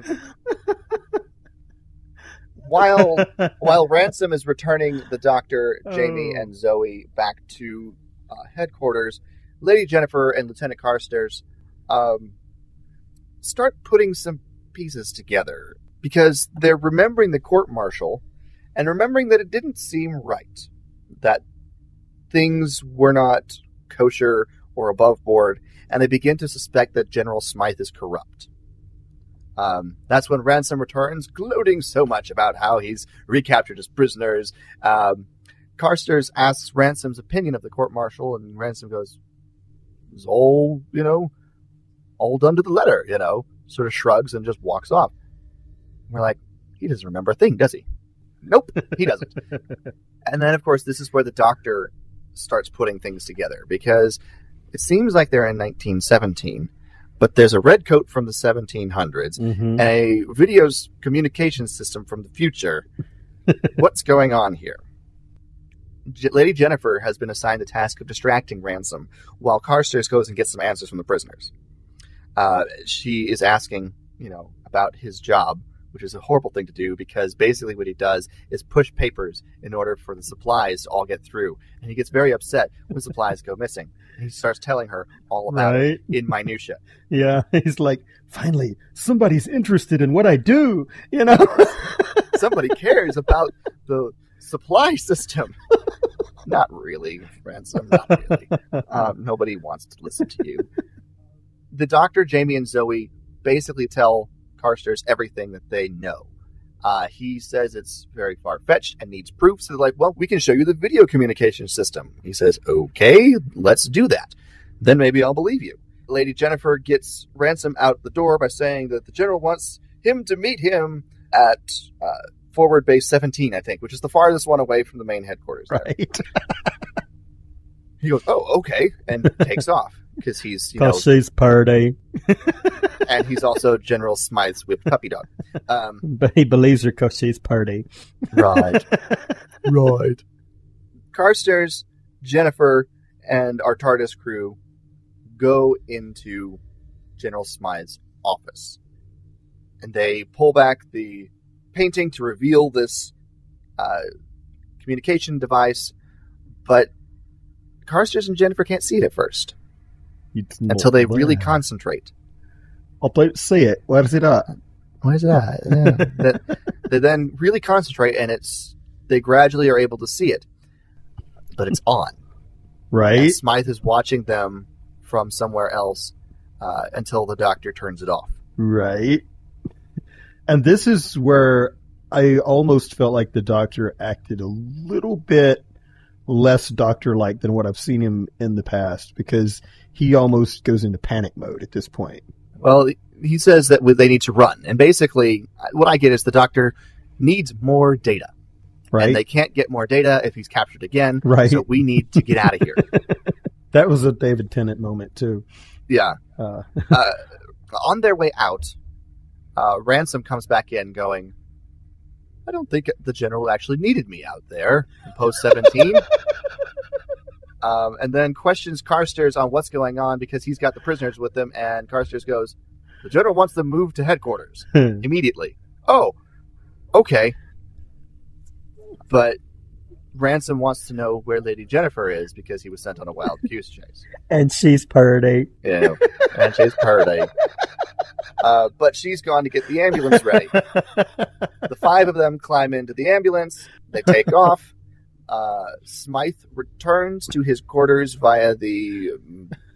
while while Ransom is returning the Doctor, Jamie, Oh. and Zoe back to uh, headquarters, Lady Jennifer and Lieutenant Carstairs um, start putting some pieces together because they're remembering the court martial and remembering that it didn't seem right that things were not kosher or above board, and they begin to suspect that General Smythe is corrupt. Um, that's when Ransom returns, gloating so much about how he's recaptured his prisoners. Um, Carstairs asks Ransom's opinion of the court martial, and Ransom goes, "It's all you know, all done to the letter." You know, sort of shrugs and just walks off. We're like, he doesn't remember a thing, does he? Nope, he doesn't. and then, of course, this is where the Doctor starts putting things together because it seems like they're in 1917, but there's a red coat from the 1700s hmm and a video's communication system from the future. What's going on here? J- Lady Jennifer has been assigned the task of distracting Ransom while Carstairs goes and gets some answers from the prisoners. Uh, she is asking, you know, about his job, which is a horrible thing to do because basically what he does is push papers in order for the supplies to all get through. And he gets very upset when supplies go missing. And he starts telling her all about it in minutia. Yeah. He's like, finally, somebody's interested in what I do. You know. somebody cares about the supply system. not really, Ransom. Not really. Um, nobody wants to listen to you. The doctor, Jamie, and Zoe basically tell Carstairs everything that they know. Uh, he says it's very far fetched and needs proof. So they're like, well, we can show you the video communication system. He says, okay, let's do that. Then maybe I'll believe you. Lady Jennifer gets Ransom out the door by saying that the general wants him to meet him at uh, forward base 17, I think, which is the farthest one away from the main headquarters. there. right. He goes, "Oh, okay," and takes off because he's you know, Cause she's purdy, and he's also General Smythe's whipped puppy dog. Um, but he believes her cause she's purdy. right, right. Carstairs, Jennifer, and our TARDIS crew go into General Smythe's office, and they pull back the painting to reveal this uh, communication device, but Carstairs and Jennifer can't see it at first until they really concentrate. I don't see it. Where's it at? What is that? Yeah. that they then really concentrate, and it's they gradually are able to see it, but it's on. Right. And Smythe is watching them from somewhere else uh, until the doctor turns it off. Right. And this is where I almost felt like the doctor acted a little bit less doctor like than what I've seen him in the past because he almost goes into panic mode at this point. Well, he says that they need to run, and basically, what I get is the doctor needs more data, Right. and they can't get more data if he's captured again. Right. So we need to get out of here. that was a David Tennant moment too. yeah. Uh, uh, on their way out, uh, Ransom comes back in going, I don't think the general actually needed me out there in post 17. um, and then questions Carstairs on what's going on because he's got the prisoners with him, and Carstairs goes, The general wants them moved to headquarters immediately. Oh, okay. but Ransom wants to know where Lady Jennifer is because he was sent on a wild goose chase. And she's purdy. Yeah, and she's purdy. Uh, but she's gone to get the ambulance ready. Five of them climb into the ambulance. They take off. Uh, Smythe returns to his quarters via the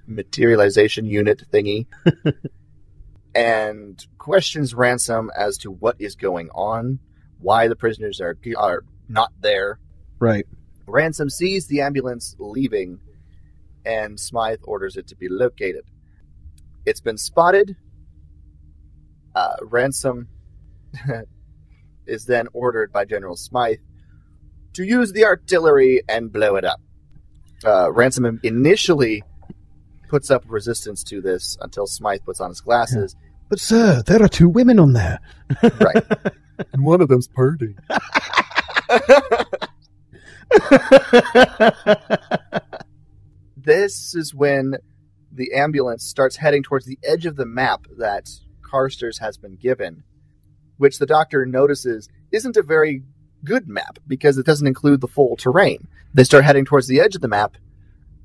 materialization unit thingy and questions Ransom as to what is going on, why the prisoners are are not there. Right. Ransom sees the ambulance leaving, and Smythe orders it to be located. It's been spotted. Uh, Ransom is then ordered by General Smythe to use the artillery and blow it up. Uh, Ransom initially puts up resistance to this until Smythe puts on his glasses. But sir, there are two women on there. Right. and one of them's Purdy. this is when the ambulance starts heading towards the edge of the map that Carstairs has been given, which the doctor notices isn't a very good map because it doesn't include the full terrain. They start heading towards the edge of the map.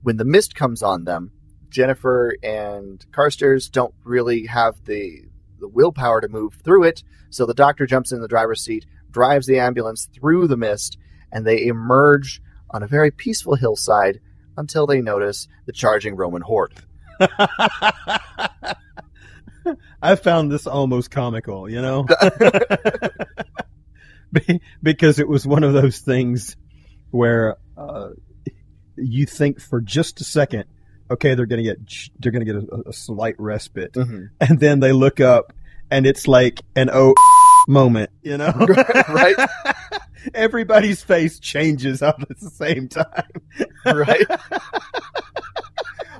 When the mist comes on them, Jennifer and Carstairs don't really have the the willpower to move through it, so the doctor jumps in the driver's seat, drives the ambulance through the mist, and they emerge on a very peaceful hillside until they notice the charging Roman horde. I found this almost comical, you know? Be- because it was one of those things where uh, you think for just a second, okay, they're going to get they're going to get a, a slight respite, and then they look up and it's like an oh moment, you know? right? Everybody's face changes up at the same time. right?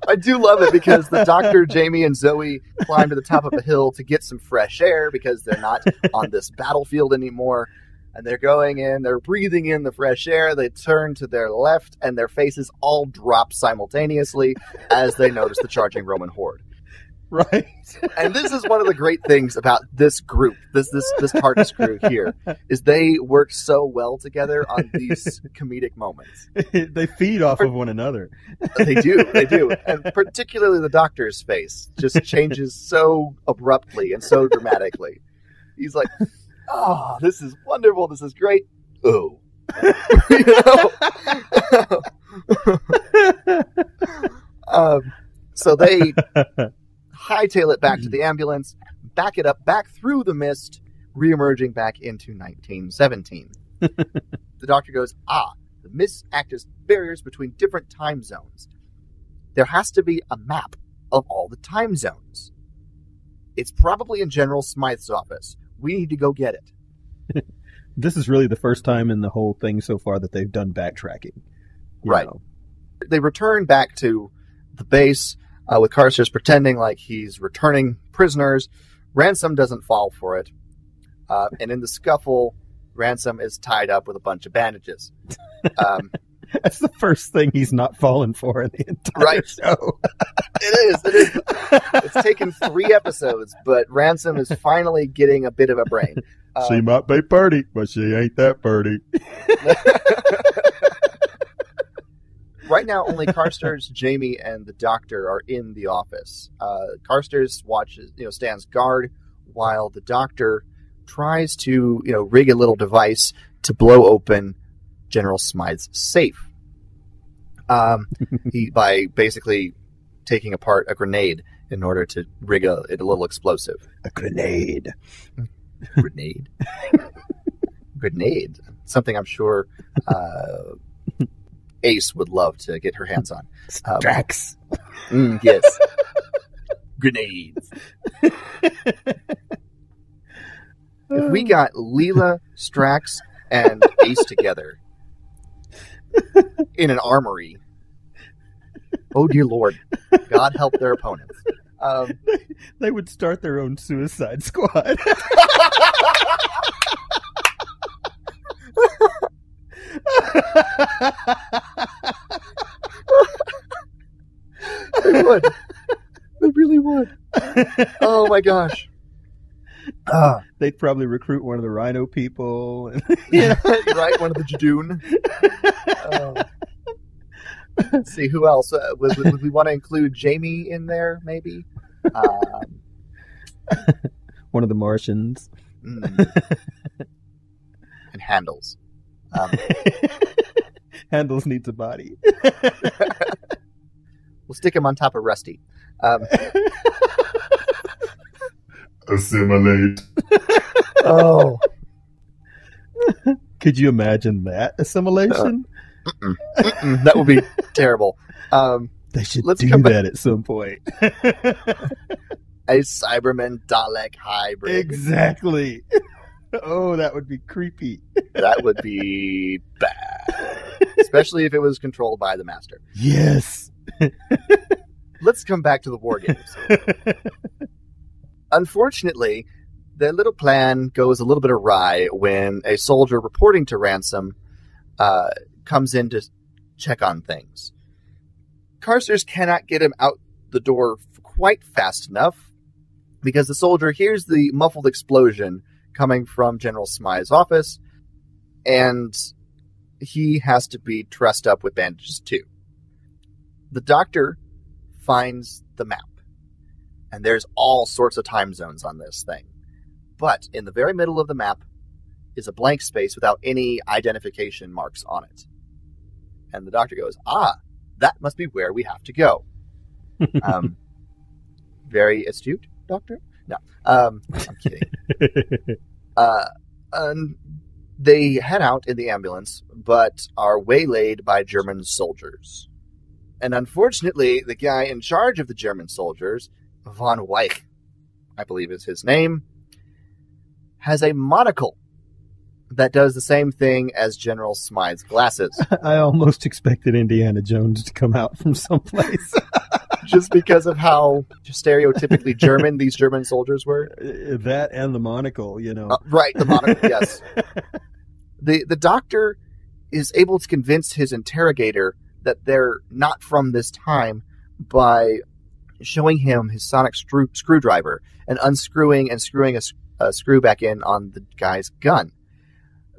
I do love it because the doctor, Jamie, and Zoe climb to the top of a hill to get some fresh air because they're not on this battlefield anymore. And they're going in, they're breathing in the fresh air. They turn to their left, and their faces all drop simultaneously as they notice the charging Roman horde. Right. And this is one of the great things about this group, this this this TARDIS crew here, is they work so well together on these comedic moments. they feed off of one another. They do, they do, and particularly the Doctor's face just changes so abruptly and so dramatically. He's like, "Oh, this is wonderful. This is great." Oh, you know? um, so they hightail it back to the ambulance, back it up back through the mist, reemerging back into 1917. the doctor goes, Ah, the mists act as barriers between different time zones. There has to be a map of all the time zones. It's probably in General Smythe's office. We need to go get it. This is really the first time in the whole thing so far that they've done backtracking. Right. know. They return back to the base uh, with Carstairs pretending like he's returning prisoners. Ransom doesn't fall for it. Uh, and in the scuffle, Ransom is tied up with a bunch of bandages. Um, That's the first thing he's not fallen for in the entire Right. show. it is. It is. It's taken three episodes, but Ransom is finally getting a bit of a brain. Uh, she might be pretty, but she ain't that pretty. right now, only Carstairs, Jamie, and the Doctor are in the office. Uh, Carstairs watches, you know, stands guard while the Doctor tries to, you know, rig a little device to blow open General Smythe's safe. Um, he by basically taking apart a grenade in order to rig a, a little explosive. A grenade. grenade. grenade. Something I'm sure uh, Ace would love to get her hands on. Um, Strax. Mm, yes. Grenades. if we got Leela, Strax, and Ace together in an armory, oh dear lord, God help their opponents. Um, They would start their own suicide squad. They would. They really would. Oh my gosh. Ah, they'd probably recruit one of the Rhino people. And, you know, right, one of the Judoon. Uh, let's see who else. Uh, would, would we want to include Jamie in there? Maybe. Um, one of the Martians. mm. and handles. Um, Handles needs a body. we'll stick him on top of Rusty. Um, Assimilate. oh, Could you imagine that assimilation? mm, that would be terrible. Um, they should let's do come back- that at some point. a Cyberman Dalek hybrid. exactly. Oh, that would be creepy. That would be bad, especially if it was controlled by the master. Yes. Let's come back to the war games. Unfortunately, their little plan goes a little bit awry when a soldier reporting to ransom uh, comes in to check on things. Carstairs cannot get him out the door quite fast enough because the soldier hears the muffled explosion coming from General Smythe's office, and he has to be trussed up with bandages too. The doctor finds the map, and there's all sorts of time zones on this thing. But in the very middle of the map is a blank space without any identification marks on it. And the doctor goes, Ah, that must be where we have to go. Um, very astute, doctor? No, um, I'm kidding. Uh, and they head out in the ambulance, but are waylaid by German soldiers. And unfortunately, the guy in charge of the German soldiers, von Weich, I believe is his name, has a monocle that does the same thing as General Smythe's glasses, I almost expected Indiana Jones to come out from someplace. just because of how stereotypically German these German soldiers were. that and the monocle, you know. Uh, right, the monocle, yes. The the doctor is able to convince his interrogator that they're not from this time by showing him his sonic screw, screwdriver and unscrewing and screwing a screw back in on the guy's gun.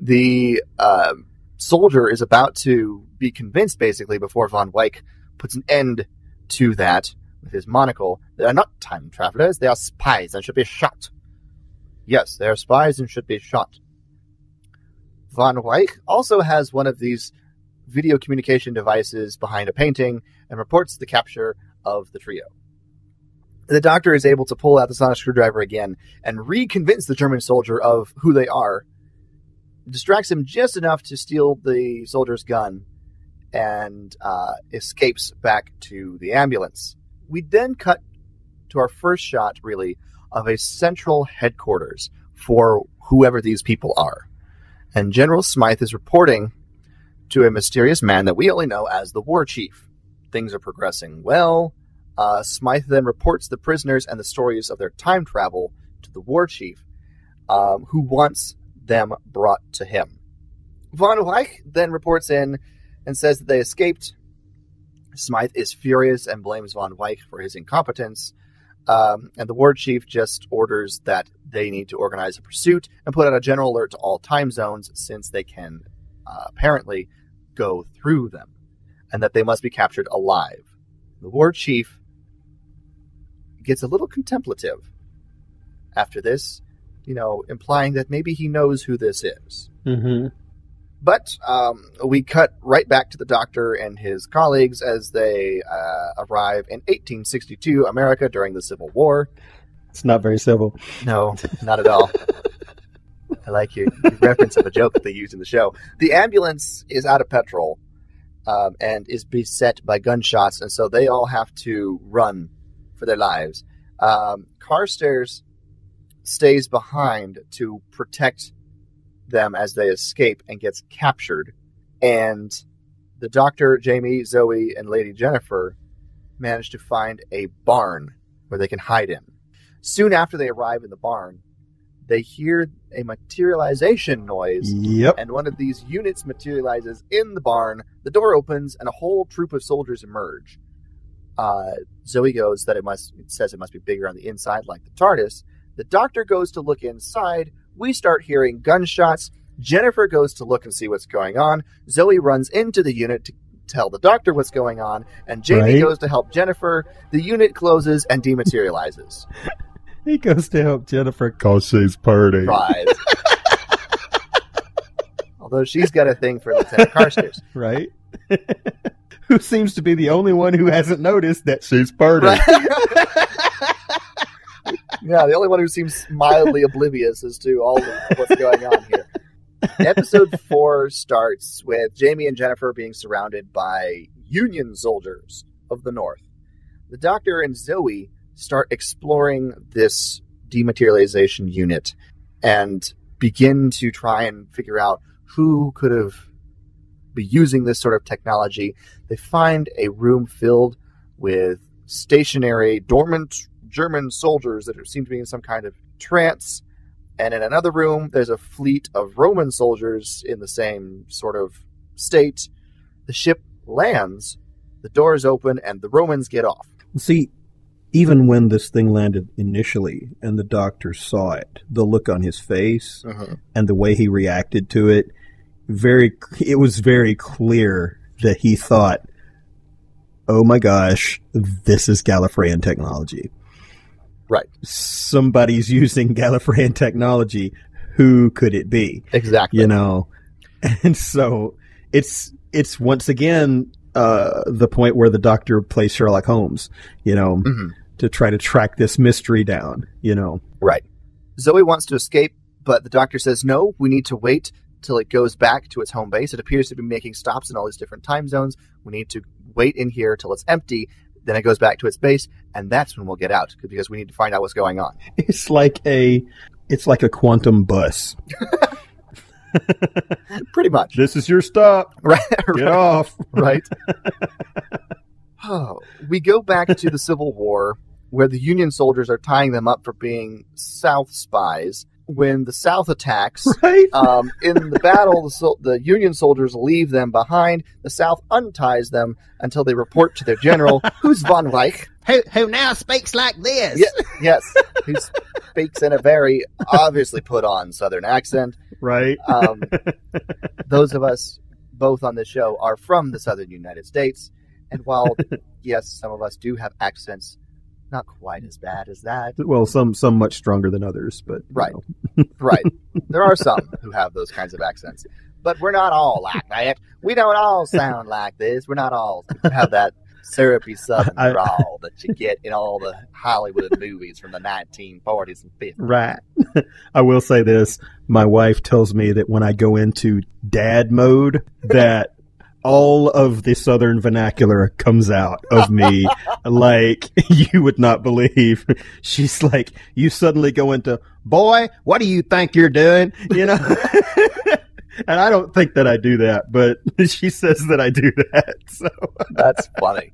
The uh, soldier is about to be convinced, basically, before von Weich puts an end to that with his monocle. They are not time travelers; they are spies and should be shot. Yes, they are spies and should be shot. Von Weich also has one of these video communication devices behind a painting and reports the capture of the trio. The doctor is able to pull out the sonic screwdriver again and reconvince the German soldier of who they are, distracts him just enough to steal the soldier's gun, and uh, escapes back to the ambulance. We then cut to our first shot, really, of a central headquarters for whoever these people are. And General Smythe is reporting to a mysterious man that we only know as the War Chief. Things are progressing well. Uh, Smythe then reports the prisoners and the stories of their time travel to the War Chief, um, who wants them brought to him. Von Weich then reports in and says that they escaped. Smythe is furious and blames Von Weich for his incompetence. Um, and the war chief just orders that they need to organize a pursuit and put out a general alert to all time zones since they can uh, apparently go through them and that they must be captured alive. The war chief gets a little contemplative after this, you know, implying that maybe he knows who this is. Mm-hmm. But um, we cut right back to the doctor and his colleagues as they uh, arrive in 1862 America during the Civil War. It's not very civil. No, not at all. I like your, your reference of a joke that they used in the show. The ambulance is out of petrol um, and is beset by gunshots, and so they all have to run for their lives. Um, Carstairs stays behind to protect them as they escape and gets captured. And the doctor, Jamie, Zoe, and Lady Jennifer manage to find a barn where they can hide in. Soon after they arrive in the barn, they hear a materialization noise, Yep. and one of these units materializes in the barn. The door opens, and a whole troop of soldiers emerge. Uh, Zoe goes that it must it says it must be bigger on the inside, like the TARDIS. The doctor goes to look inside. We start hearing gunshots. Jennifer goes to look and see what's going on. Zoe runs into the unit to tell the doctor what's going on, and Jamie Right. goes to help Jennifer. The unit closes and dematerializes. He goes to help Jennifer. Cause she's pretty. Surprise. Although she's got a thing for Lieutenant Carstairs. right? who seems to be the only one who hasn't noticed that She's pretty. Right. Yeah, the only one who seems mildly oblivious as to all what's going on here. Episode four starts with Jamie and Jennifer being surrounded by Union soldiers of the North. The Doctor and Zoe start exploring this dematerialization unit and begin to try and figure out who could have be using this sort of technology. They find a room filled with stationary, dormant German soldiers that seem to be in some kind of trance. And in another room, there's a fleet of Roman soldiers in the same sort of state. The ship lands, the doors open, and the Romans get off. See, even when this thing landed initially and the doctor saw it, the look on his face mm-hmm. and the way he reacted to it, very it was very clear that he thought, "Oh my gosh, this is Gallifreyan technology." Right. Somebody's using Gallifreyan technology. Who could it be? Exactly. you know and so it's it's once again uh the point where the doctor plays sherlock holmes you know Mhm. to try to track this mystery down you know Right. Zoe wants to escape, but the doctor says no, we need to wait till it goes back to its home base. It appears to be making stops in all these different time zones. We need to wait in here till it's empty. Then it goes back to its base, and that's when we'll get out because we need to find out what's going on. it's like a it's like a quantum bus Pretty much. this is your stop Right. get off right. oh, we go back to the Civil War where the Union soldiers are tying them up for being South spies. When the South attacks, right um, in the battle, the, the Union soldiers leave them behind. The South unties them until they report to their general, who's von Weich. Who, who now speaks like this Yeah, yes, who speaks in a very obviously put on Southern accent. right Um, those of us both on this show are from the Southern United States, and while yes, some of us do have accents, not quite as bad as that. well some some much stronger than others but Right. know. Right. There are some who have those kinds of accents. But we're not all like that. We don't all sound like this. We're not all have that syrupy southern I- drawl that you get in all the Hollywood movies from the 1940s and 50s. Right. I will say this. My wife tells me that when I go into dad mode, that all of the southern vernacular comes out of me like you would not believe. She's like, you suddenly go into, boy, what do you think you're doing? You know? And I don't think that I do that, but she says that I do that. So That's funny.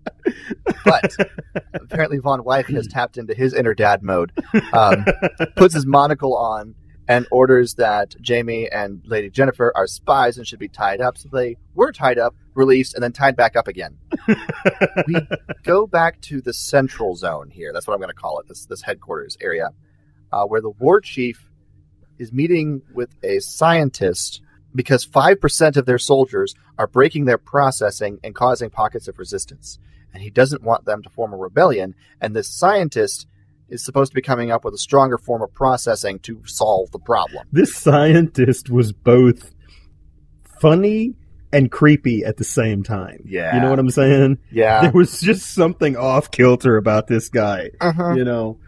But apparently Von Weich has tapped into his inner dad mode, um, puts his monocle on, and orders that Jamie and Lady Jennifer are spies and should be tied up. So they were tied up, released, and then tied back up again. we go back to the central zone here. That's what I'm going to call it. This this headquarters area, uh, where the war chief is meeting with a scientist because five percent of their soldiers are breaking their processing and causing pockets of resistance, and he doesn't want them to form a rebellion. And this scientist is supposed to be coming up with a stronger form of processing to solve the problem. this scientist was both funny and creepy at the same time. Yeah. You know what I'm saying? Yeah. There was just something off kilter about this guy. Uh-huh. You know?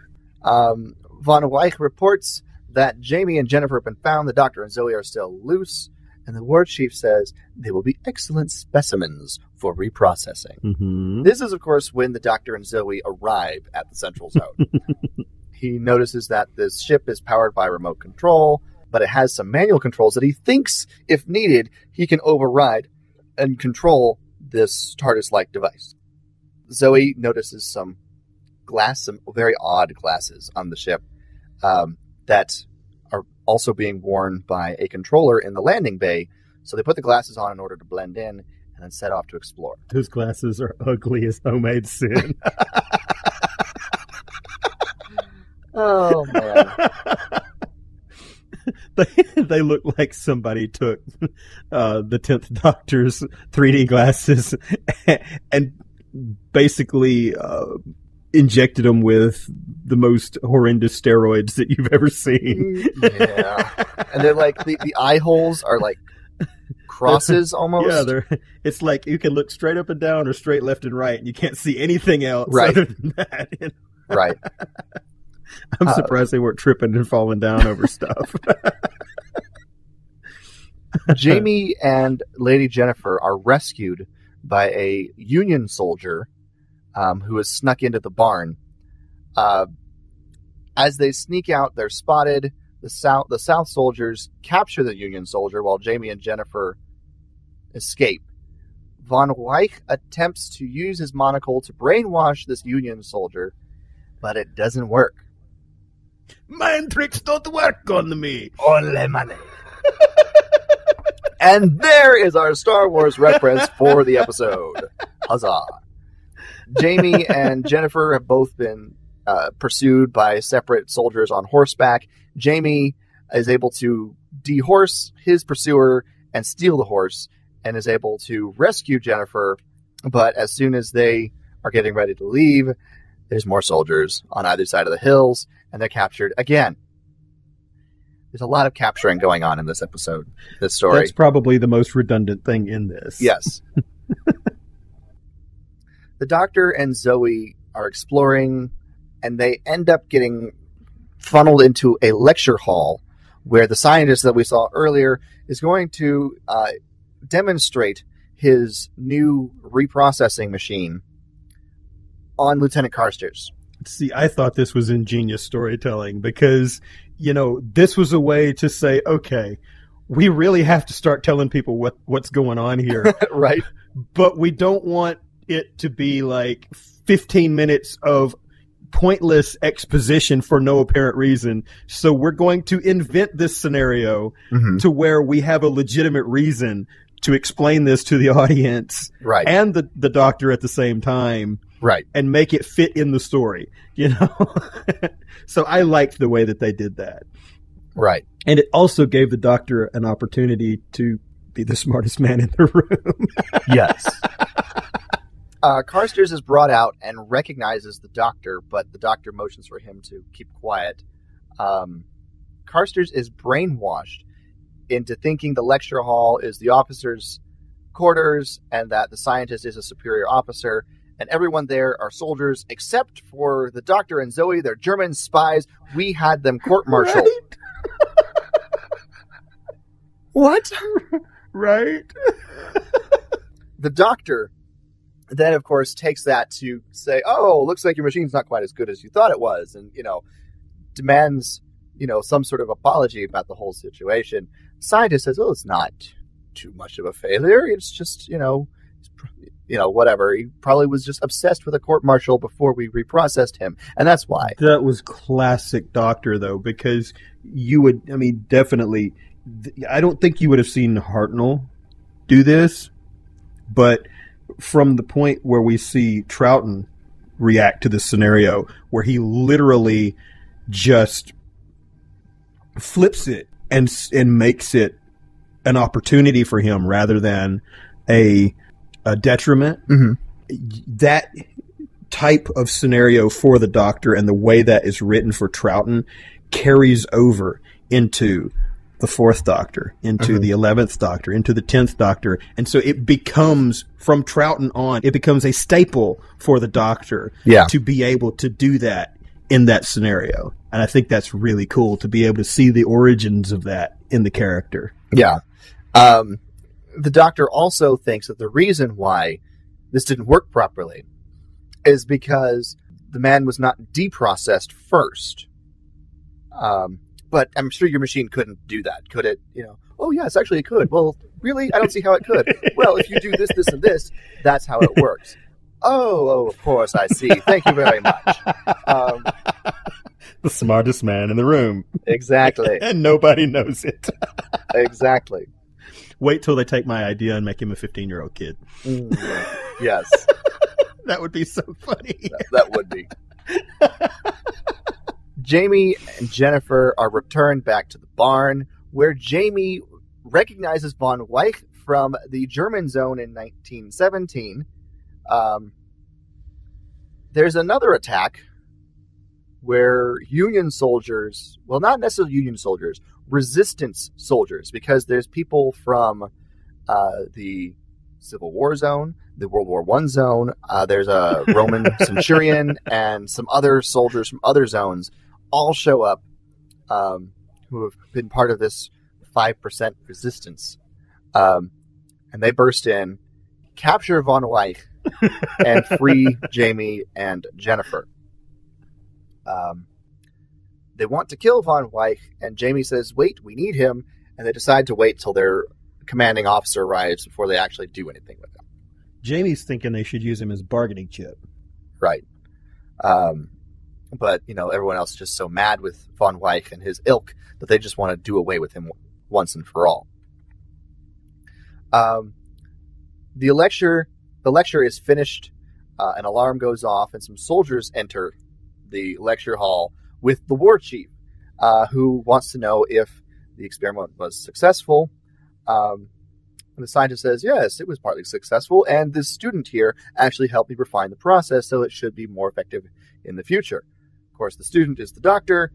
Um, Von Weich reports that Jamie and Jennifer have been found. The doctor and Zoe are still loose. And the war chief says they will be excellent specimens for reprocessing. Mm-hmm. This is, of course, when the doctor and Zoe arrive at the central zone. he notices that this ship is powered by remote control, but it has some manual controls that he thinks, if needed, he can override and control this TARDIS like device. Zoe notices some glass, some very odd glasses on the ship um, that also being worn by a controller in the landing bay. So they put the glasses on in order to blend in and then set off to explore. Those glasses are ugly as homemade sin. Oh man. they they look like somebody took uh, the tenth Doctor's 3D glasses and basically uh, injected them with the most horrendous steroids that you've ever seen. yeah. And they're like the, the eye holes are like crosses almost. Yeah, they're, it's like you can look straight up and down or straight left and right, and you can't see anything else Right. that. You know? right. I'm Uh, surprised they weren't tripping and falling down over stuff. Jamie and Lady Jennifer are rescued by a Union soldier um, who has snuck into the barn. Uh, as they sneak out, they're spotted. The South, the South soldiers capture the Union soldier while Jamie and Jennifer escape. Von Weich attempts to use his monocle to brainwash this Union soldier, but it doesn't work. Mind tricks don't work on me. Only money. and there is our Star Wars reference for the episode. Huzzah. Jamie and Jennifer have both been uh, pursued by separate soldiers on horseback. Jamie is able to dehorse his pursuer and steal the horse and is able to rescue Jennifer. But as soon as they are getting ready to leave, there's more soldiers on either side of the hills and they're captured again. There's a lot of capturing going on in this episode, this story. That's probably the most redundant thing in this. Yes. the doctor and Zoe are exploring, and they end up getting funneled into a lecture hall where the scientist that we saw earlier is going to uh, demonstrate his new reprocessing machine on Lieutenant Carstairs. See, I thought this was ingenious storytelling because, you know, this was a way to say, okay, we really have to start telling people what, what's going on here, right? but we don't want it to be like 15 minutes of pointless exposition for no apparent reason. So we're going to invent this scenario Mm-hmm. to where we have a legitimate reason to explain this to the audience Right. and the, the doctor at the same time right. and make it fit in the story, you know? so I liked the way that they did that. Right. And it also gave the doctor an opportunity to be the smartest man in the room. Yes. Uh, Carstairs is brought out and recognizes the doctor, but the doctor motions for him to keep quiet. Um, Carstairs is brainwashed into thinking the lecture hall is the officers' quarters and that the scientist is a superior officer. And everyone there are soldiers, except for the doctor and Zoe. They're German spies. We had them court-martialed. What? right? the doctor then of course takes that to say oh looks like your machine's not quite as good as you thought it was and you know demands you know some sort of apology about the whole situation. Scientist says oh it's not too much of a failure. It's just you know you know whatever. He probably was just obsessed with a court martial before we reprocessed him and that's why. That was classic Doctor, though, because you would, I mean, definitely, I don't think you would have seen Hartnell do this, but from the point where we see Troughton react to this scenario, where he literally just flips it and and makes it an opportunity for him rather than a a detriment. Mhm. That type of scenario for the Doctor and the way that is written for Troughton carries over into the fourth Doctor, into Mhm. the eleventh Doctor, into the tenth Doctor, and so it becomes from Troughton on, it becomes a staple for the Doctor yeah to be able to do that in that scenario. And I think that's really cool to be able to see the origins of that in the character. Yeah. Um, the doctor also thinks that the reason why this didn't work properly is because the man was not deprocessed first. Um, but I'm sure your machine couldn't do that, could it? You know, oh yes, actually it could. Well, really, I don't see how it could. well, if you do this, this, and this, that's how it works. Oh, oh, of course, I see. Thank you very much. Um, The smartest man in the room. exactly, And nobody knows it. exactly. Wait till they take my idea and make him a 15 year old kid. Mm, yes, That would be so funny. that, that would be. Jamie and Jennifer are returned back to the barn, where Jamie recognizes von Weich from the German zone in 1917. Um, there's another attack where Union soldiers, well, not necessarily Union soldiers, resistance soldiers, because there's people from uh, the Civil War zone, the World War One zone. Uh, there's a Roman centurion and some other soldiers from other zones all show up um, who have been part of this five percent resistance, um, and they burst in, capture von Weich, and free Jamie and Jennifer. Um, they want to kill von Weich, and Jamie says, "Wait, we need him," and they decide to wait till their commanding officer arrives before they actually do anything with him. Jamie's thinking they should use him as bargaining chip. Right. Um, but you know, everyone else is just so mad with von Weich and his ilk that they just want to do away with him once and for all. Um, the lecture, the lecture is finished. Uh, an alarm goes off, and some soldiers enter the lecture hall with the war chief, uh, who wants to know if the experiment was successful. Um, and the scientist says, yes, it was partly successful, and this student here actually helped me refine the process so it should be more effective in the future. Of course, the student is the doctor.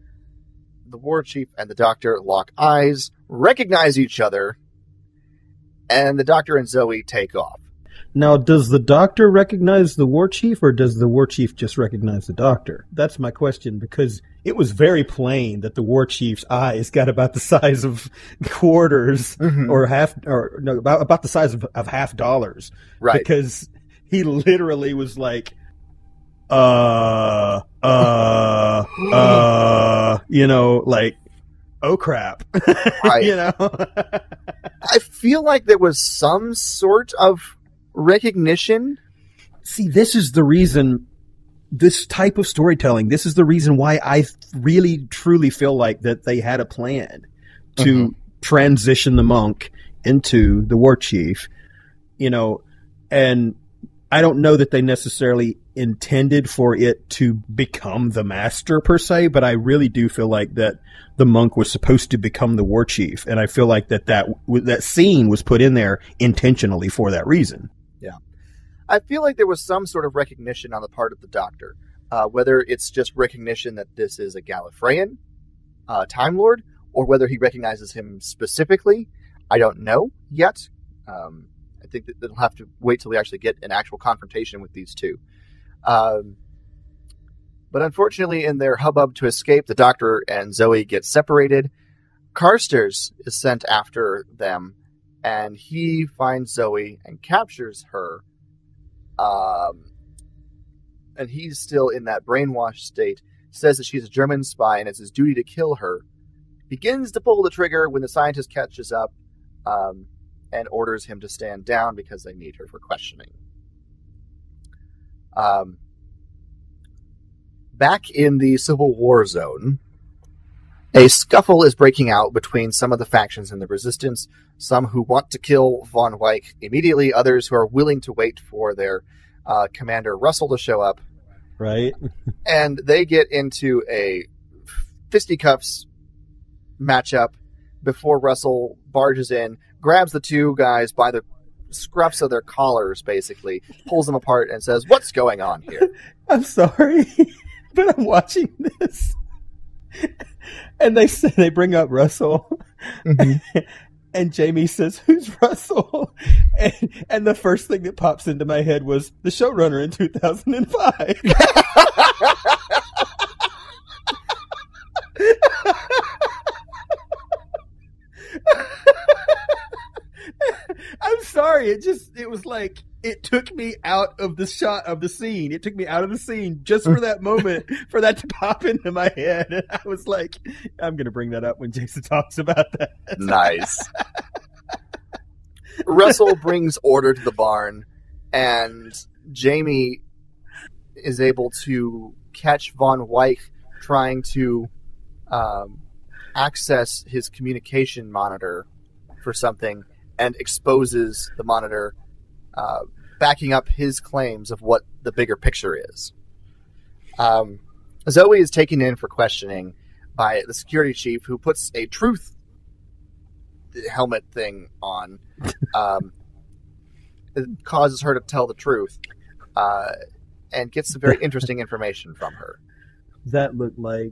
The war chief and the doctor lock eyes, recognize each other, and the doctor and Zoe take off. Now, does the doctor recognize the war chief, or does the war chief just recognize the doctor? That's my question because it was very plain that the war chief's eyes got about the size of quarters Mhm. or half, or no, about about the size of, of half dollars. Right. Because he literally was like, uh, uh, uh, you know, like, oh crap, Right. you know. I feel like there was some sort of recognition. see this is the reason this type of storytelling this is the reason why i really truly feel like that they had a plan to Mhm. transition the monk into the war chief you know and i don't know that they necessarily intended for it to become the master per se but i really do feel like that the monk was supposed to become the war chief and i feel like that that that scene was put in there intentionally for that reason Yeah, I feel like there was some sort of recognition on the part of the doctor, uh, whether it's just recognition that this is a Gallifreyan uh, Time Lord, or whether he recognizes him specifically. I don't know yet. Um, think that they'll have to wait till we actually get an actual confrontation with these two. Um, but unfortunately, in their hubbub to escape, the doctor and Zoe get separated. Carstairs is sent after them, and he finds Zoe and captures her. Um, and he's still in that brainwashed state. Says that she's a German spy and it's his duty to kill her. Begins to pull the trigger when the scientist catches up um, and orders him to stand down because they need her for questioning. Um, back in the Civil War zone, a scuffle is breaking out between some of the factions in the resistance some who want to kill von Weich immediately, others who are willing to wait for their uh, commander Russell to show up, right and they get into a fisticuffs matchup before Russell barges in, grabs the two guys by the scruffs of their collars, basically pulls them apart, and says, "What's going on here?" I'm sorry, but I'm watching this, and they say they bring up Russell, mm-hmm. and Jamie says, "Who's Russell?" And, and the first thing that pops into my head was the showrunner in 2005. I'm sorry. It just it was like it took me out of the shot of the scene. It took me out of the scene just for that moment for that to pop into my head. And I was like, I'm gonna bring that up when Jason talks about that. nice. Russell brings order to the barn, and Jamie is able to catch Von Weich trying to um, access his communication monitor for something and exposes the monitor, uh, backing up his claims of what the bigger picture is. Um, Zoe is taken in for questioning by the security chief, who puts a truth helmet thing on. Um, it causes her to tell the truth, uh, and gets some very interesting information from her. That looked like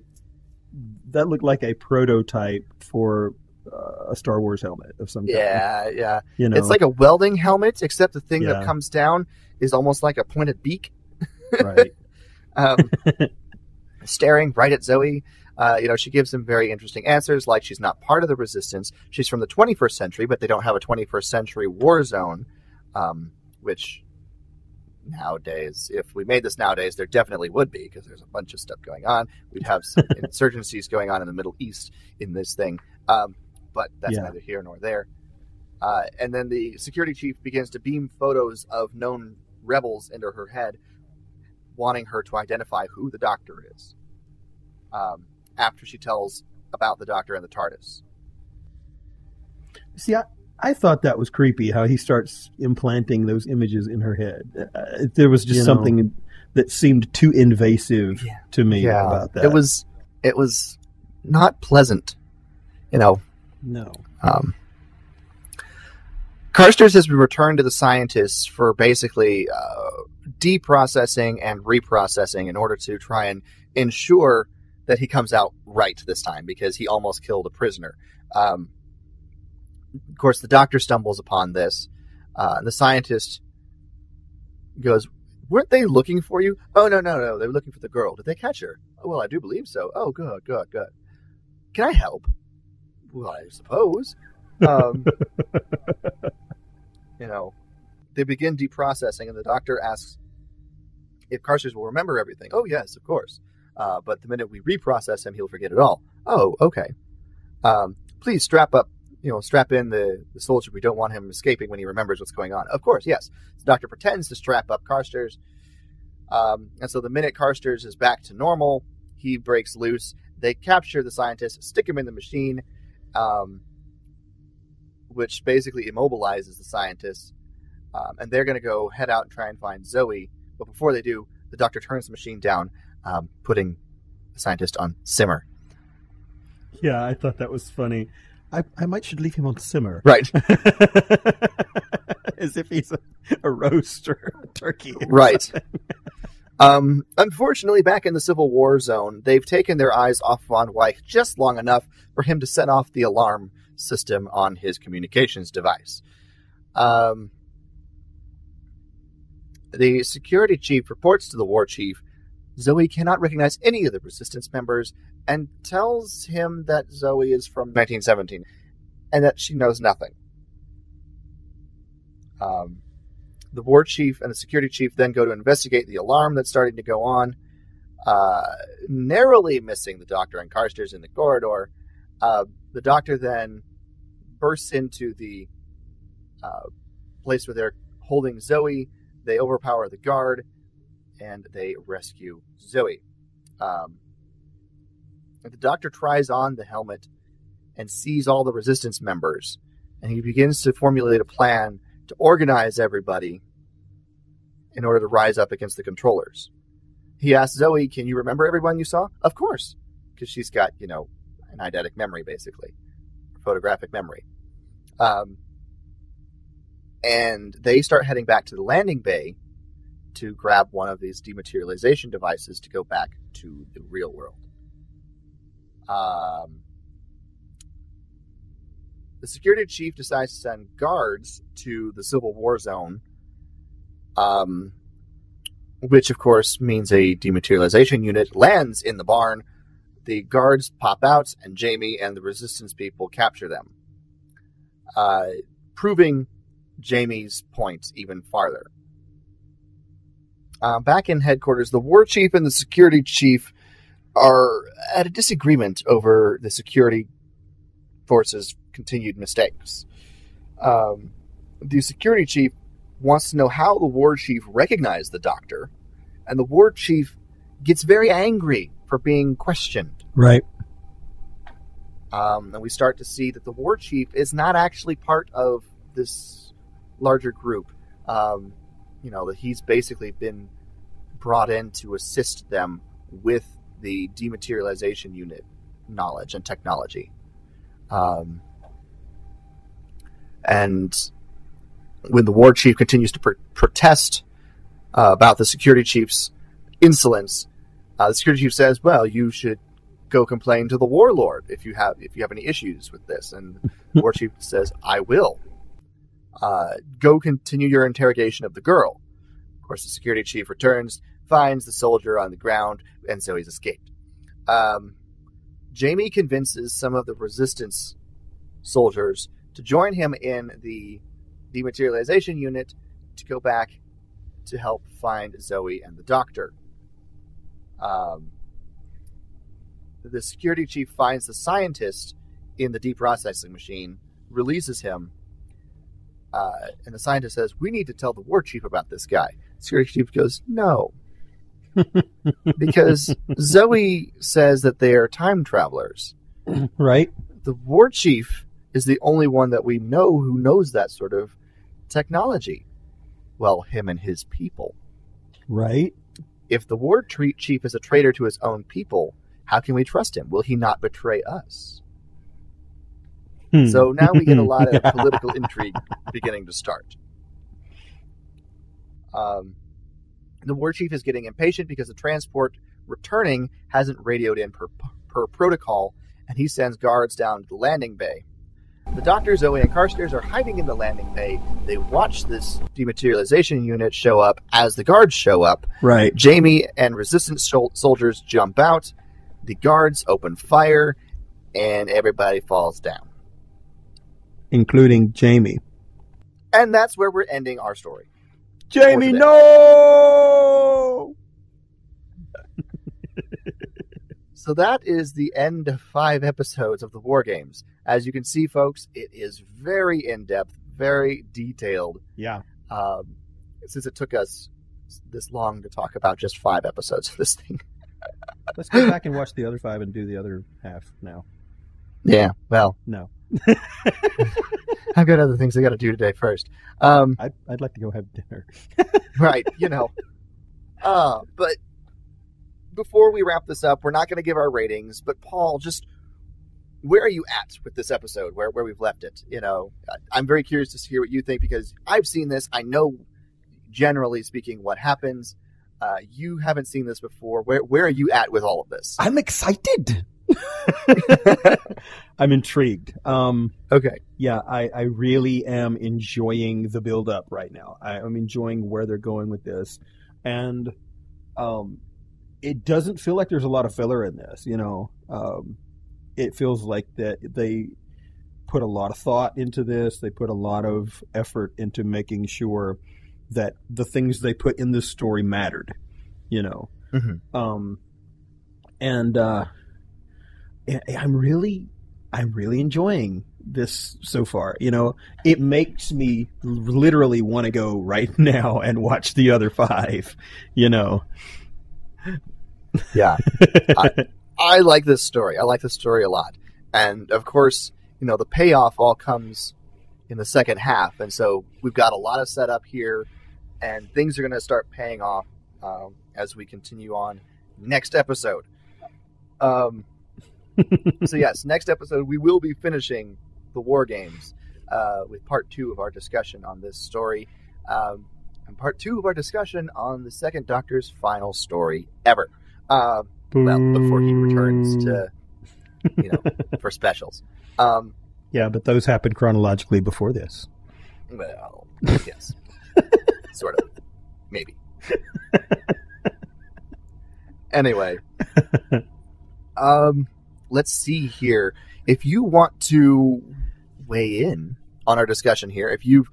that looked like a prototype for a Star Wars helmet of some kind. Yeah, yeah. you know, It's like a welding helmet, except the thing Yeah. that comes down is almost like a pointed beak, right. um, staring right at Zoe. Uh, you know, she gives him very interesting answers, like she's not part of the resistance. She's from the 21st century, but they don't have a 21st century war zone, um, which nowadays, if we made this nowadays, there definitely would be because there's a bunch of stuff going on. We'd have some insurgencies going on in the Middle East in this thing, um, but that's Yeah. neither here nor there. Uh, and then the security chief begins to beam photos of known rebels into her head, wanting her to identify who the doctor is. Um, after she tells about the doctor and the TARDIS. See, I, I thought that was creepy how he starts implanting those images in her head. Uh, there was just You know. something that seemed too invasive Yeah. to me about that. it was it was not pleasant. You know, no. Um, Carstairs has been returned to the scientists for basically uh, deprocessing and reprocessing in order to try and ensure that he comes out right this time because he almost killed a prisoner. Um, of course, the doctor stumbles upon this. Uh, the scientist goes, Weren't they looking for you? Oh, no, no, no. They were looking for the girl. Did they catch her? Oh, well, I do believe so. Oh, good, good, good. Can I help? Well, I suppose. Um, you know, they begin deprocessing, and the doctor asks if Carstairs will remember everything. Oh, yes, of course. Uh, but the minute we reprocess him, he'll forget it all. Oh, okay. Um, please strap up, you know, strap in the, the soldier. We don't want him escaping when he remembers what's going on. Of course, yes. The doctor pretends to strap up Carstairs. Um, and so the minute Carstairs is back to normal, he breaks loose. They capture the scientist, stick him in the machine, um, which basically immobilizes the scientists. Um, and they're going to go head out and try and find Zoe. But before they do, the doctor turns the machine down, um, putting the scientist on simmer. Yeah, I thought that was funny. I, I might should leave him on simmer. Right. As if he's a, a roast or a turkey. Right. Um, unfortunately, back in the Civil War zone, they've taken their eyes off Von Weich just long enough for him to set off the alarm system on his communications device. Um, the security chief reports to the war chief Zoe cannot recognize any of the resistance members and tells him that Zoe is from 1917 and that she knows nothing. Um, the war chief and the security chief then go to investigate the alarm that's starting to go on, uh, narrowly missing the doctor and Carstairs in the corridor. Uh, the doctor then bursts into the uh, place where they're holding Zoe. They overpower the guard and they rescue Zoe. Um, the doctor tries on the helmet and sees all the resistance members, and he begins to formulate a plan to organize everybody in order to rise up against the controllers. He asks Zoe, Can you remember everyone you saw? Of course, because she's got, you know, an eidetic memory, basically, photographic memory. Um, and they start heading back to the landing bay to grab one of these dematerialization devices to go back to the real world. Um, the security chief decides to send guards to the Civil War zone, um, which of course means a dematerialization unit lands in the barn. The guards pop out, and Jamie and the resistance people capture them, uh, proving Jamie's point even farther. Uh, back in headquarters, the war chief and the security chief are at a disagreement over the security forces' continued mistakes. Um, the security chief wants to know how the war chief recognized the doctor, and the war chief gets very angry for being questioned. Right. Um, and we start to see that the war chief is not actually part of this larger group. Um, you know, that he's basically been brought in to assist them with the dematerialization unit knowledge and technology. Um, and when the war chief continues to pr- protest uh, about the security chief's insolence, uh, the security chief says, "Well, you should go complain to the warlord if you have if you have any issues with this." And the war chief says, "I will." Uh, go continue your interrogation of the girl. Of course, the security chief returns, finds the soldier on the ground, and so he's escaped. Um, Jamie convinces some of the resistance soldiers to join him in the dematerialization unit to go back to help find Zoe and the doctor. Um, the security chief finds the scientist in the deprocessing machine, releases him, uh, and the scientist says, "We need to tell the war chief about this guy." Security chief goes, "No," because Zoe says that they are time travelers. Right? The war chief is the only one that we know who knows that sort of technology. Well, him and his people. Right? If the war chief is a traitor to his own people, how can we trust him? Will he not betray us? Hmm. So now we get a lot of political intrigue beginning to start. Um, the war chief is getting impatient because the transport returning hasn't radioed in per, per protocol, and he sends guards down to the landing bay. The doctor, Zoe, and Carstairs are hiding in the landing bay. They watch this dematerialization unit show up as the guards show up. Right. Jamie and resistance sol- soldiers jump out. The guards open fire, and everybody falls down. Including Jamie. And that's where we're ending our story. Jamie, no! So that is the end of five episodes of the War Games. As you can see, folks, it is very in depth, very detailed. Yeah. Um, since it took us this long to talk about just five episodes of this thing. Let's go back and watch the other five and do the other half now. Yeah, well, No. I've got other things I got to do today first. Um, I'd, I'd like to go have dinner. right, you know. Uh, but before we wrap this up, we're not going to give our ratings. But Paul, just where are you at with this episode? Where where we've left it? You know, I'm very curious to hear what you think because I've seen this. I know, generally speaking, what happens. Uh, you haven't seen this before. Where where are you at with all of this? I'm excited. I'm intrigued. Um, Okay. yeah, I, I really am enjoying the build up right now. I, I'm enjoying where they're going with this, and um, it doesn't feel like there's a lot of filler in this. You know, um, it feels like that they put a lot of thought into this. They put a lot of effort into making sure that the things they put in this story mattered. You know, Mhm. um, and uh, I'm really I'm really enjoying this so far. You know, it makes me literally want to go right now and watch the other five. You know, Yeah. I like this story. I like this story a lot. And of course, you know, the payoff all comes in the second half. And so we've got a lot of setup here, and things are going to start paying off um, as we continue on next episode. Um, so, yes, next episode, we will be finishing the War Games uh, with part two of our discussion on this story. Um, and part two of our discussion on the second Doctor's final story ever. Uh, well, before he returns to, you know, for specials. Um, yeah, but those happened chronologically before this. well, yes, sort of, maybe. anyway, um, let's see here. If you want to weigh in on our discussion here, if you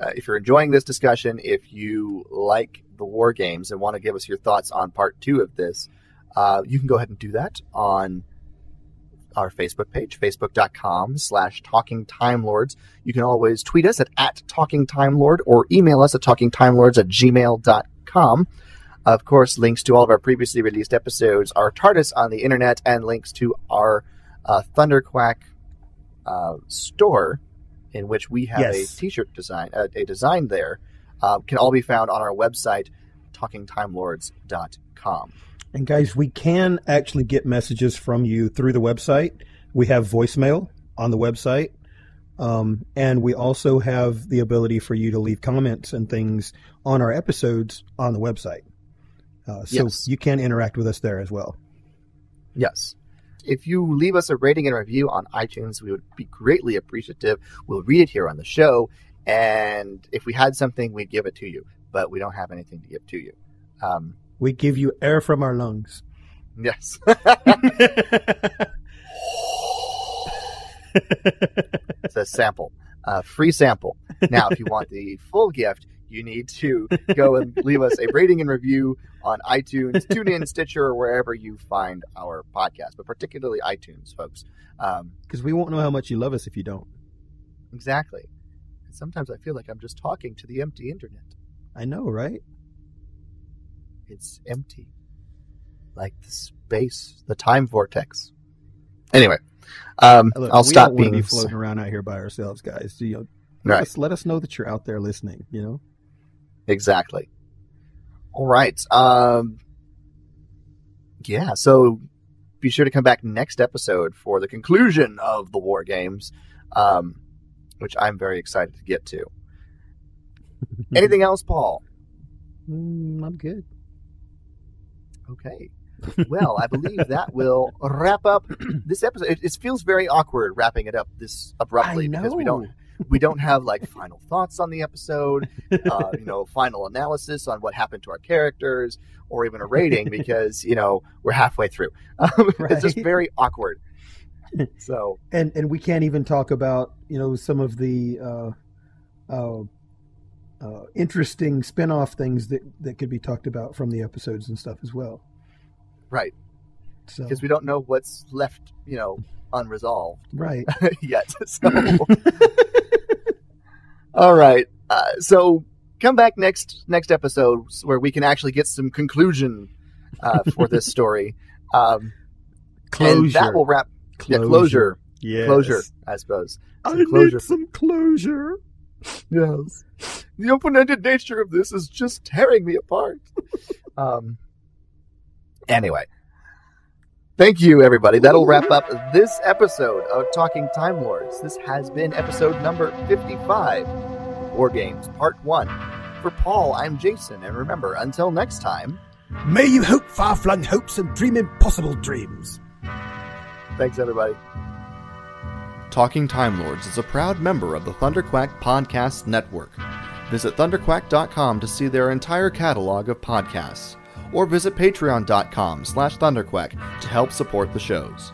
uh, if you're enjoying this discussion, if you like the war games and want to give us your thoughts on part two of this, uh, you can go ahead and do that on our Facebook page, facebook.com slash talking time lords. You can always tweet us at, at talking time lord or email us at talkingtimelords at gmail.com. Of course, links to all of our previously released episodes are TARDIS on the internet and links to our uh, Thunderquack uh, store in which we have Yes. a t-shirt design, uh, a design there, uh, can all be found on our website, talkingtimelords.com. And guys, we can actually get messages from you through the website. We have voicemail on the website. Um, and we also have the ability for you to leave comments and things on our episodes on the website. Uh, so Yes. you can interact with us there as well. Yes. If you leave us a rating and review on iTunes, we would be greatly appreciative. We'll read it here on the show. And if we had something, we'd give it to you. But we don't have anything to give to you. Um, We give you air from our lungs. yes. it's a sample, a free sample. Now, if you want the full gift, you need to go and leave us a rating and review on iTunes, TuneIn, Stitcher, or wherever you find our podcast, but particularly iTunes, folks. Um, Because we won't know how much you love us if you don't. exactly. And sometimes I feel like I'm just talking to the empty internet. I know, right? It's empty, like the space, the time vortex. Anyway, um, Look, I'll stop being be floating around out here by ourselves, guys. You know, Right. let, us, let us know that you're out there listening. You know, Exactly. All right. Um, yeah. So be sure to come back next episode for the conclusion of the war games, um, which I'm very excited to get to. Anything else, Paul? Mm, I'm good. Okay. Well, I believe that will wrap up this episode. It, it feels very awkward wrapping it up this abruptly because we don't we don't have like final thoughts on the episode, uh, you know, final analysis on what happened to our characters, or even a rating because you know we're halfway through. Um, It's just very awkward. So and and we can't even talk about you know some of the uh, uh, uh, interesting spin-off things that that could be talked about from the episodes and stuff as well. right So because we don't know what's left, you know, unresolved right, yet. So all right. Uh, so come back next next episode where we can actually get some conclusion uh, for this story. Um, closure. And that will wrap. Yeah, closure. closure. Yes. Closure, I suppose. I closure. need some closure. Yes. The open-ended nature of this is just tearing me apart. um. Anyway, thank you, everybody. That'll wrap up this episode of Talking Time Lords. This has been episode number fifty-five, War Games Part One. For Paul, I'm Jason, and remember, until next time. May you hope far-flung hopes and dream impossible dreams. Thanks, everybody. Talking Time Lords is a proud member of the Thunderquack Podcast Network. Visit thunderquack.com to see their entire catalog of podcasts, or visit patreon.com slash thunderquack to help support the shows.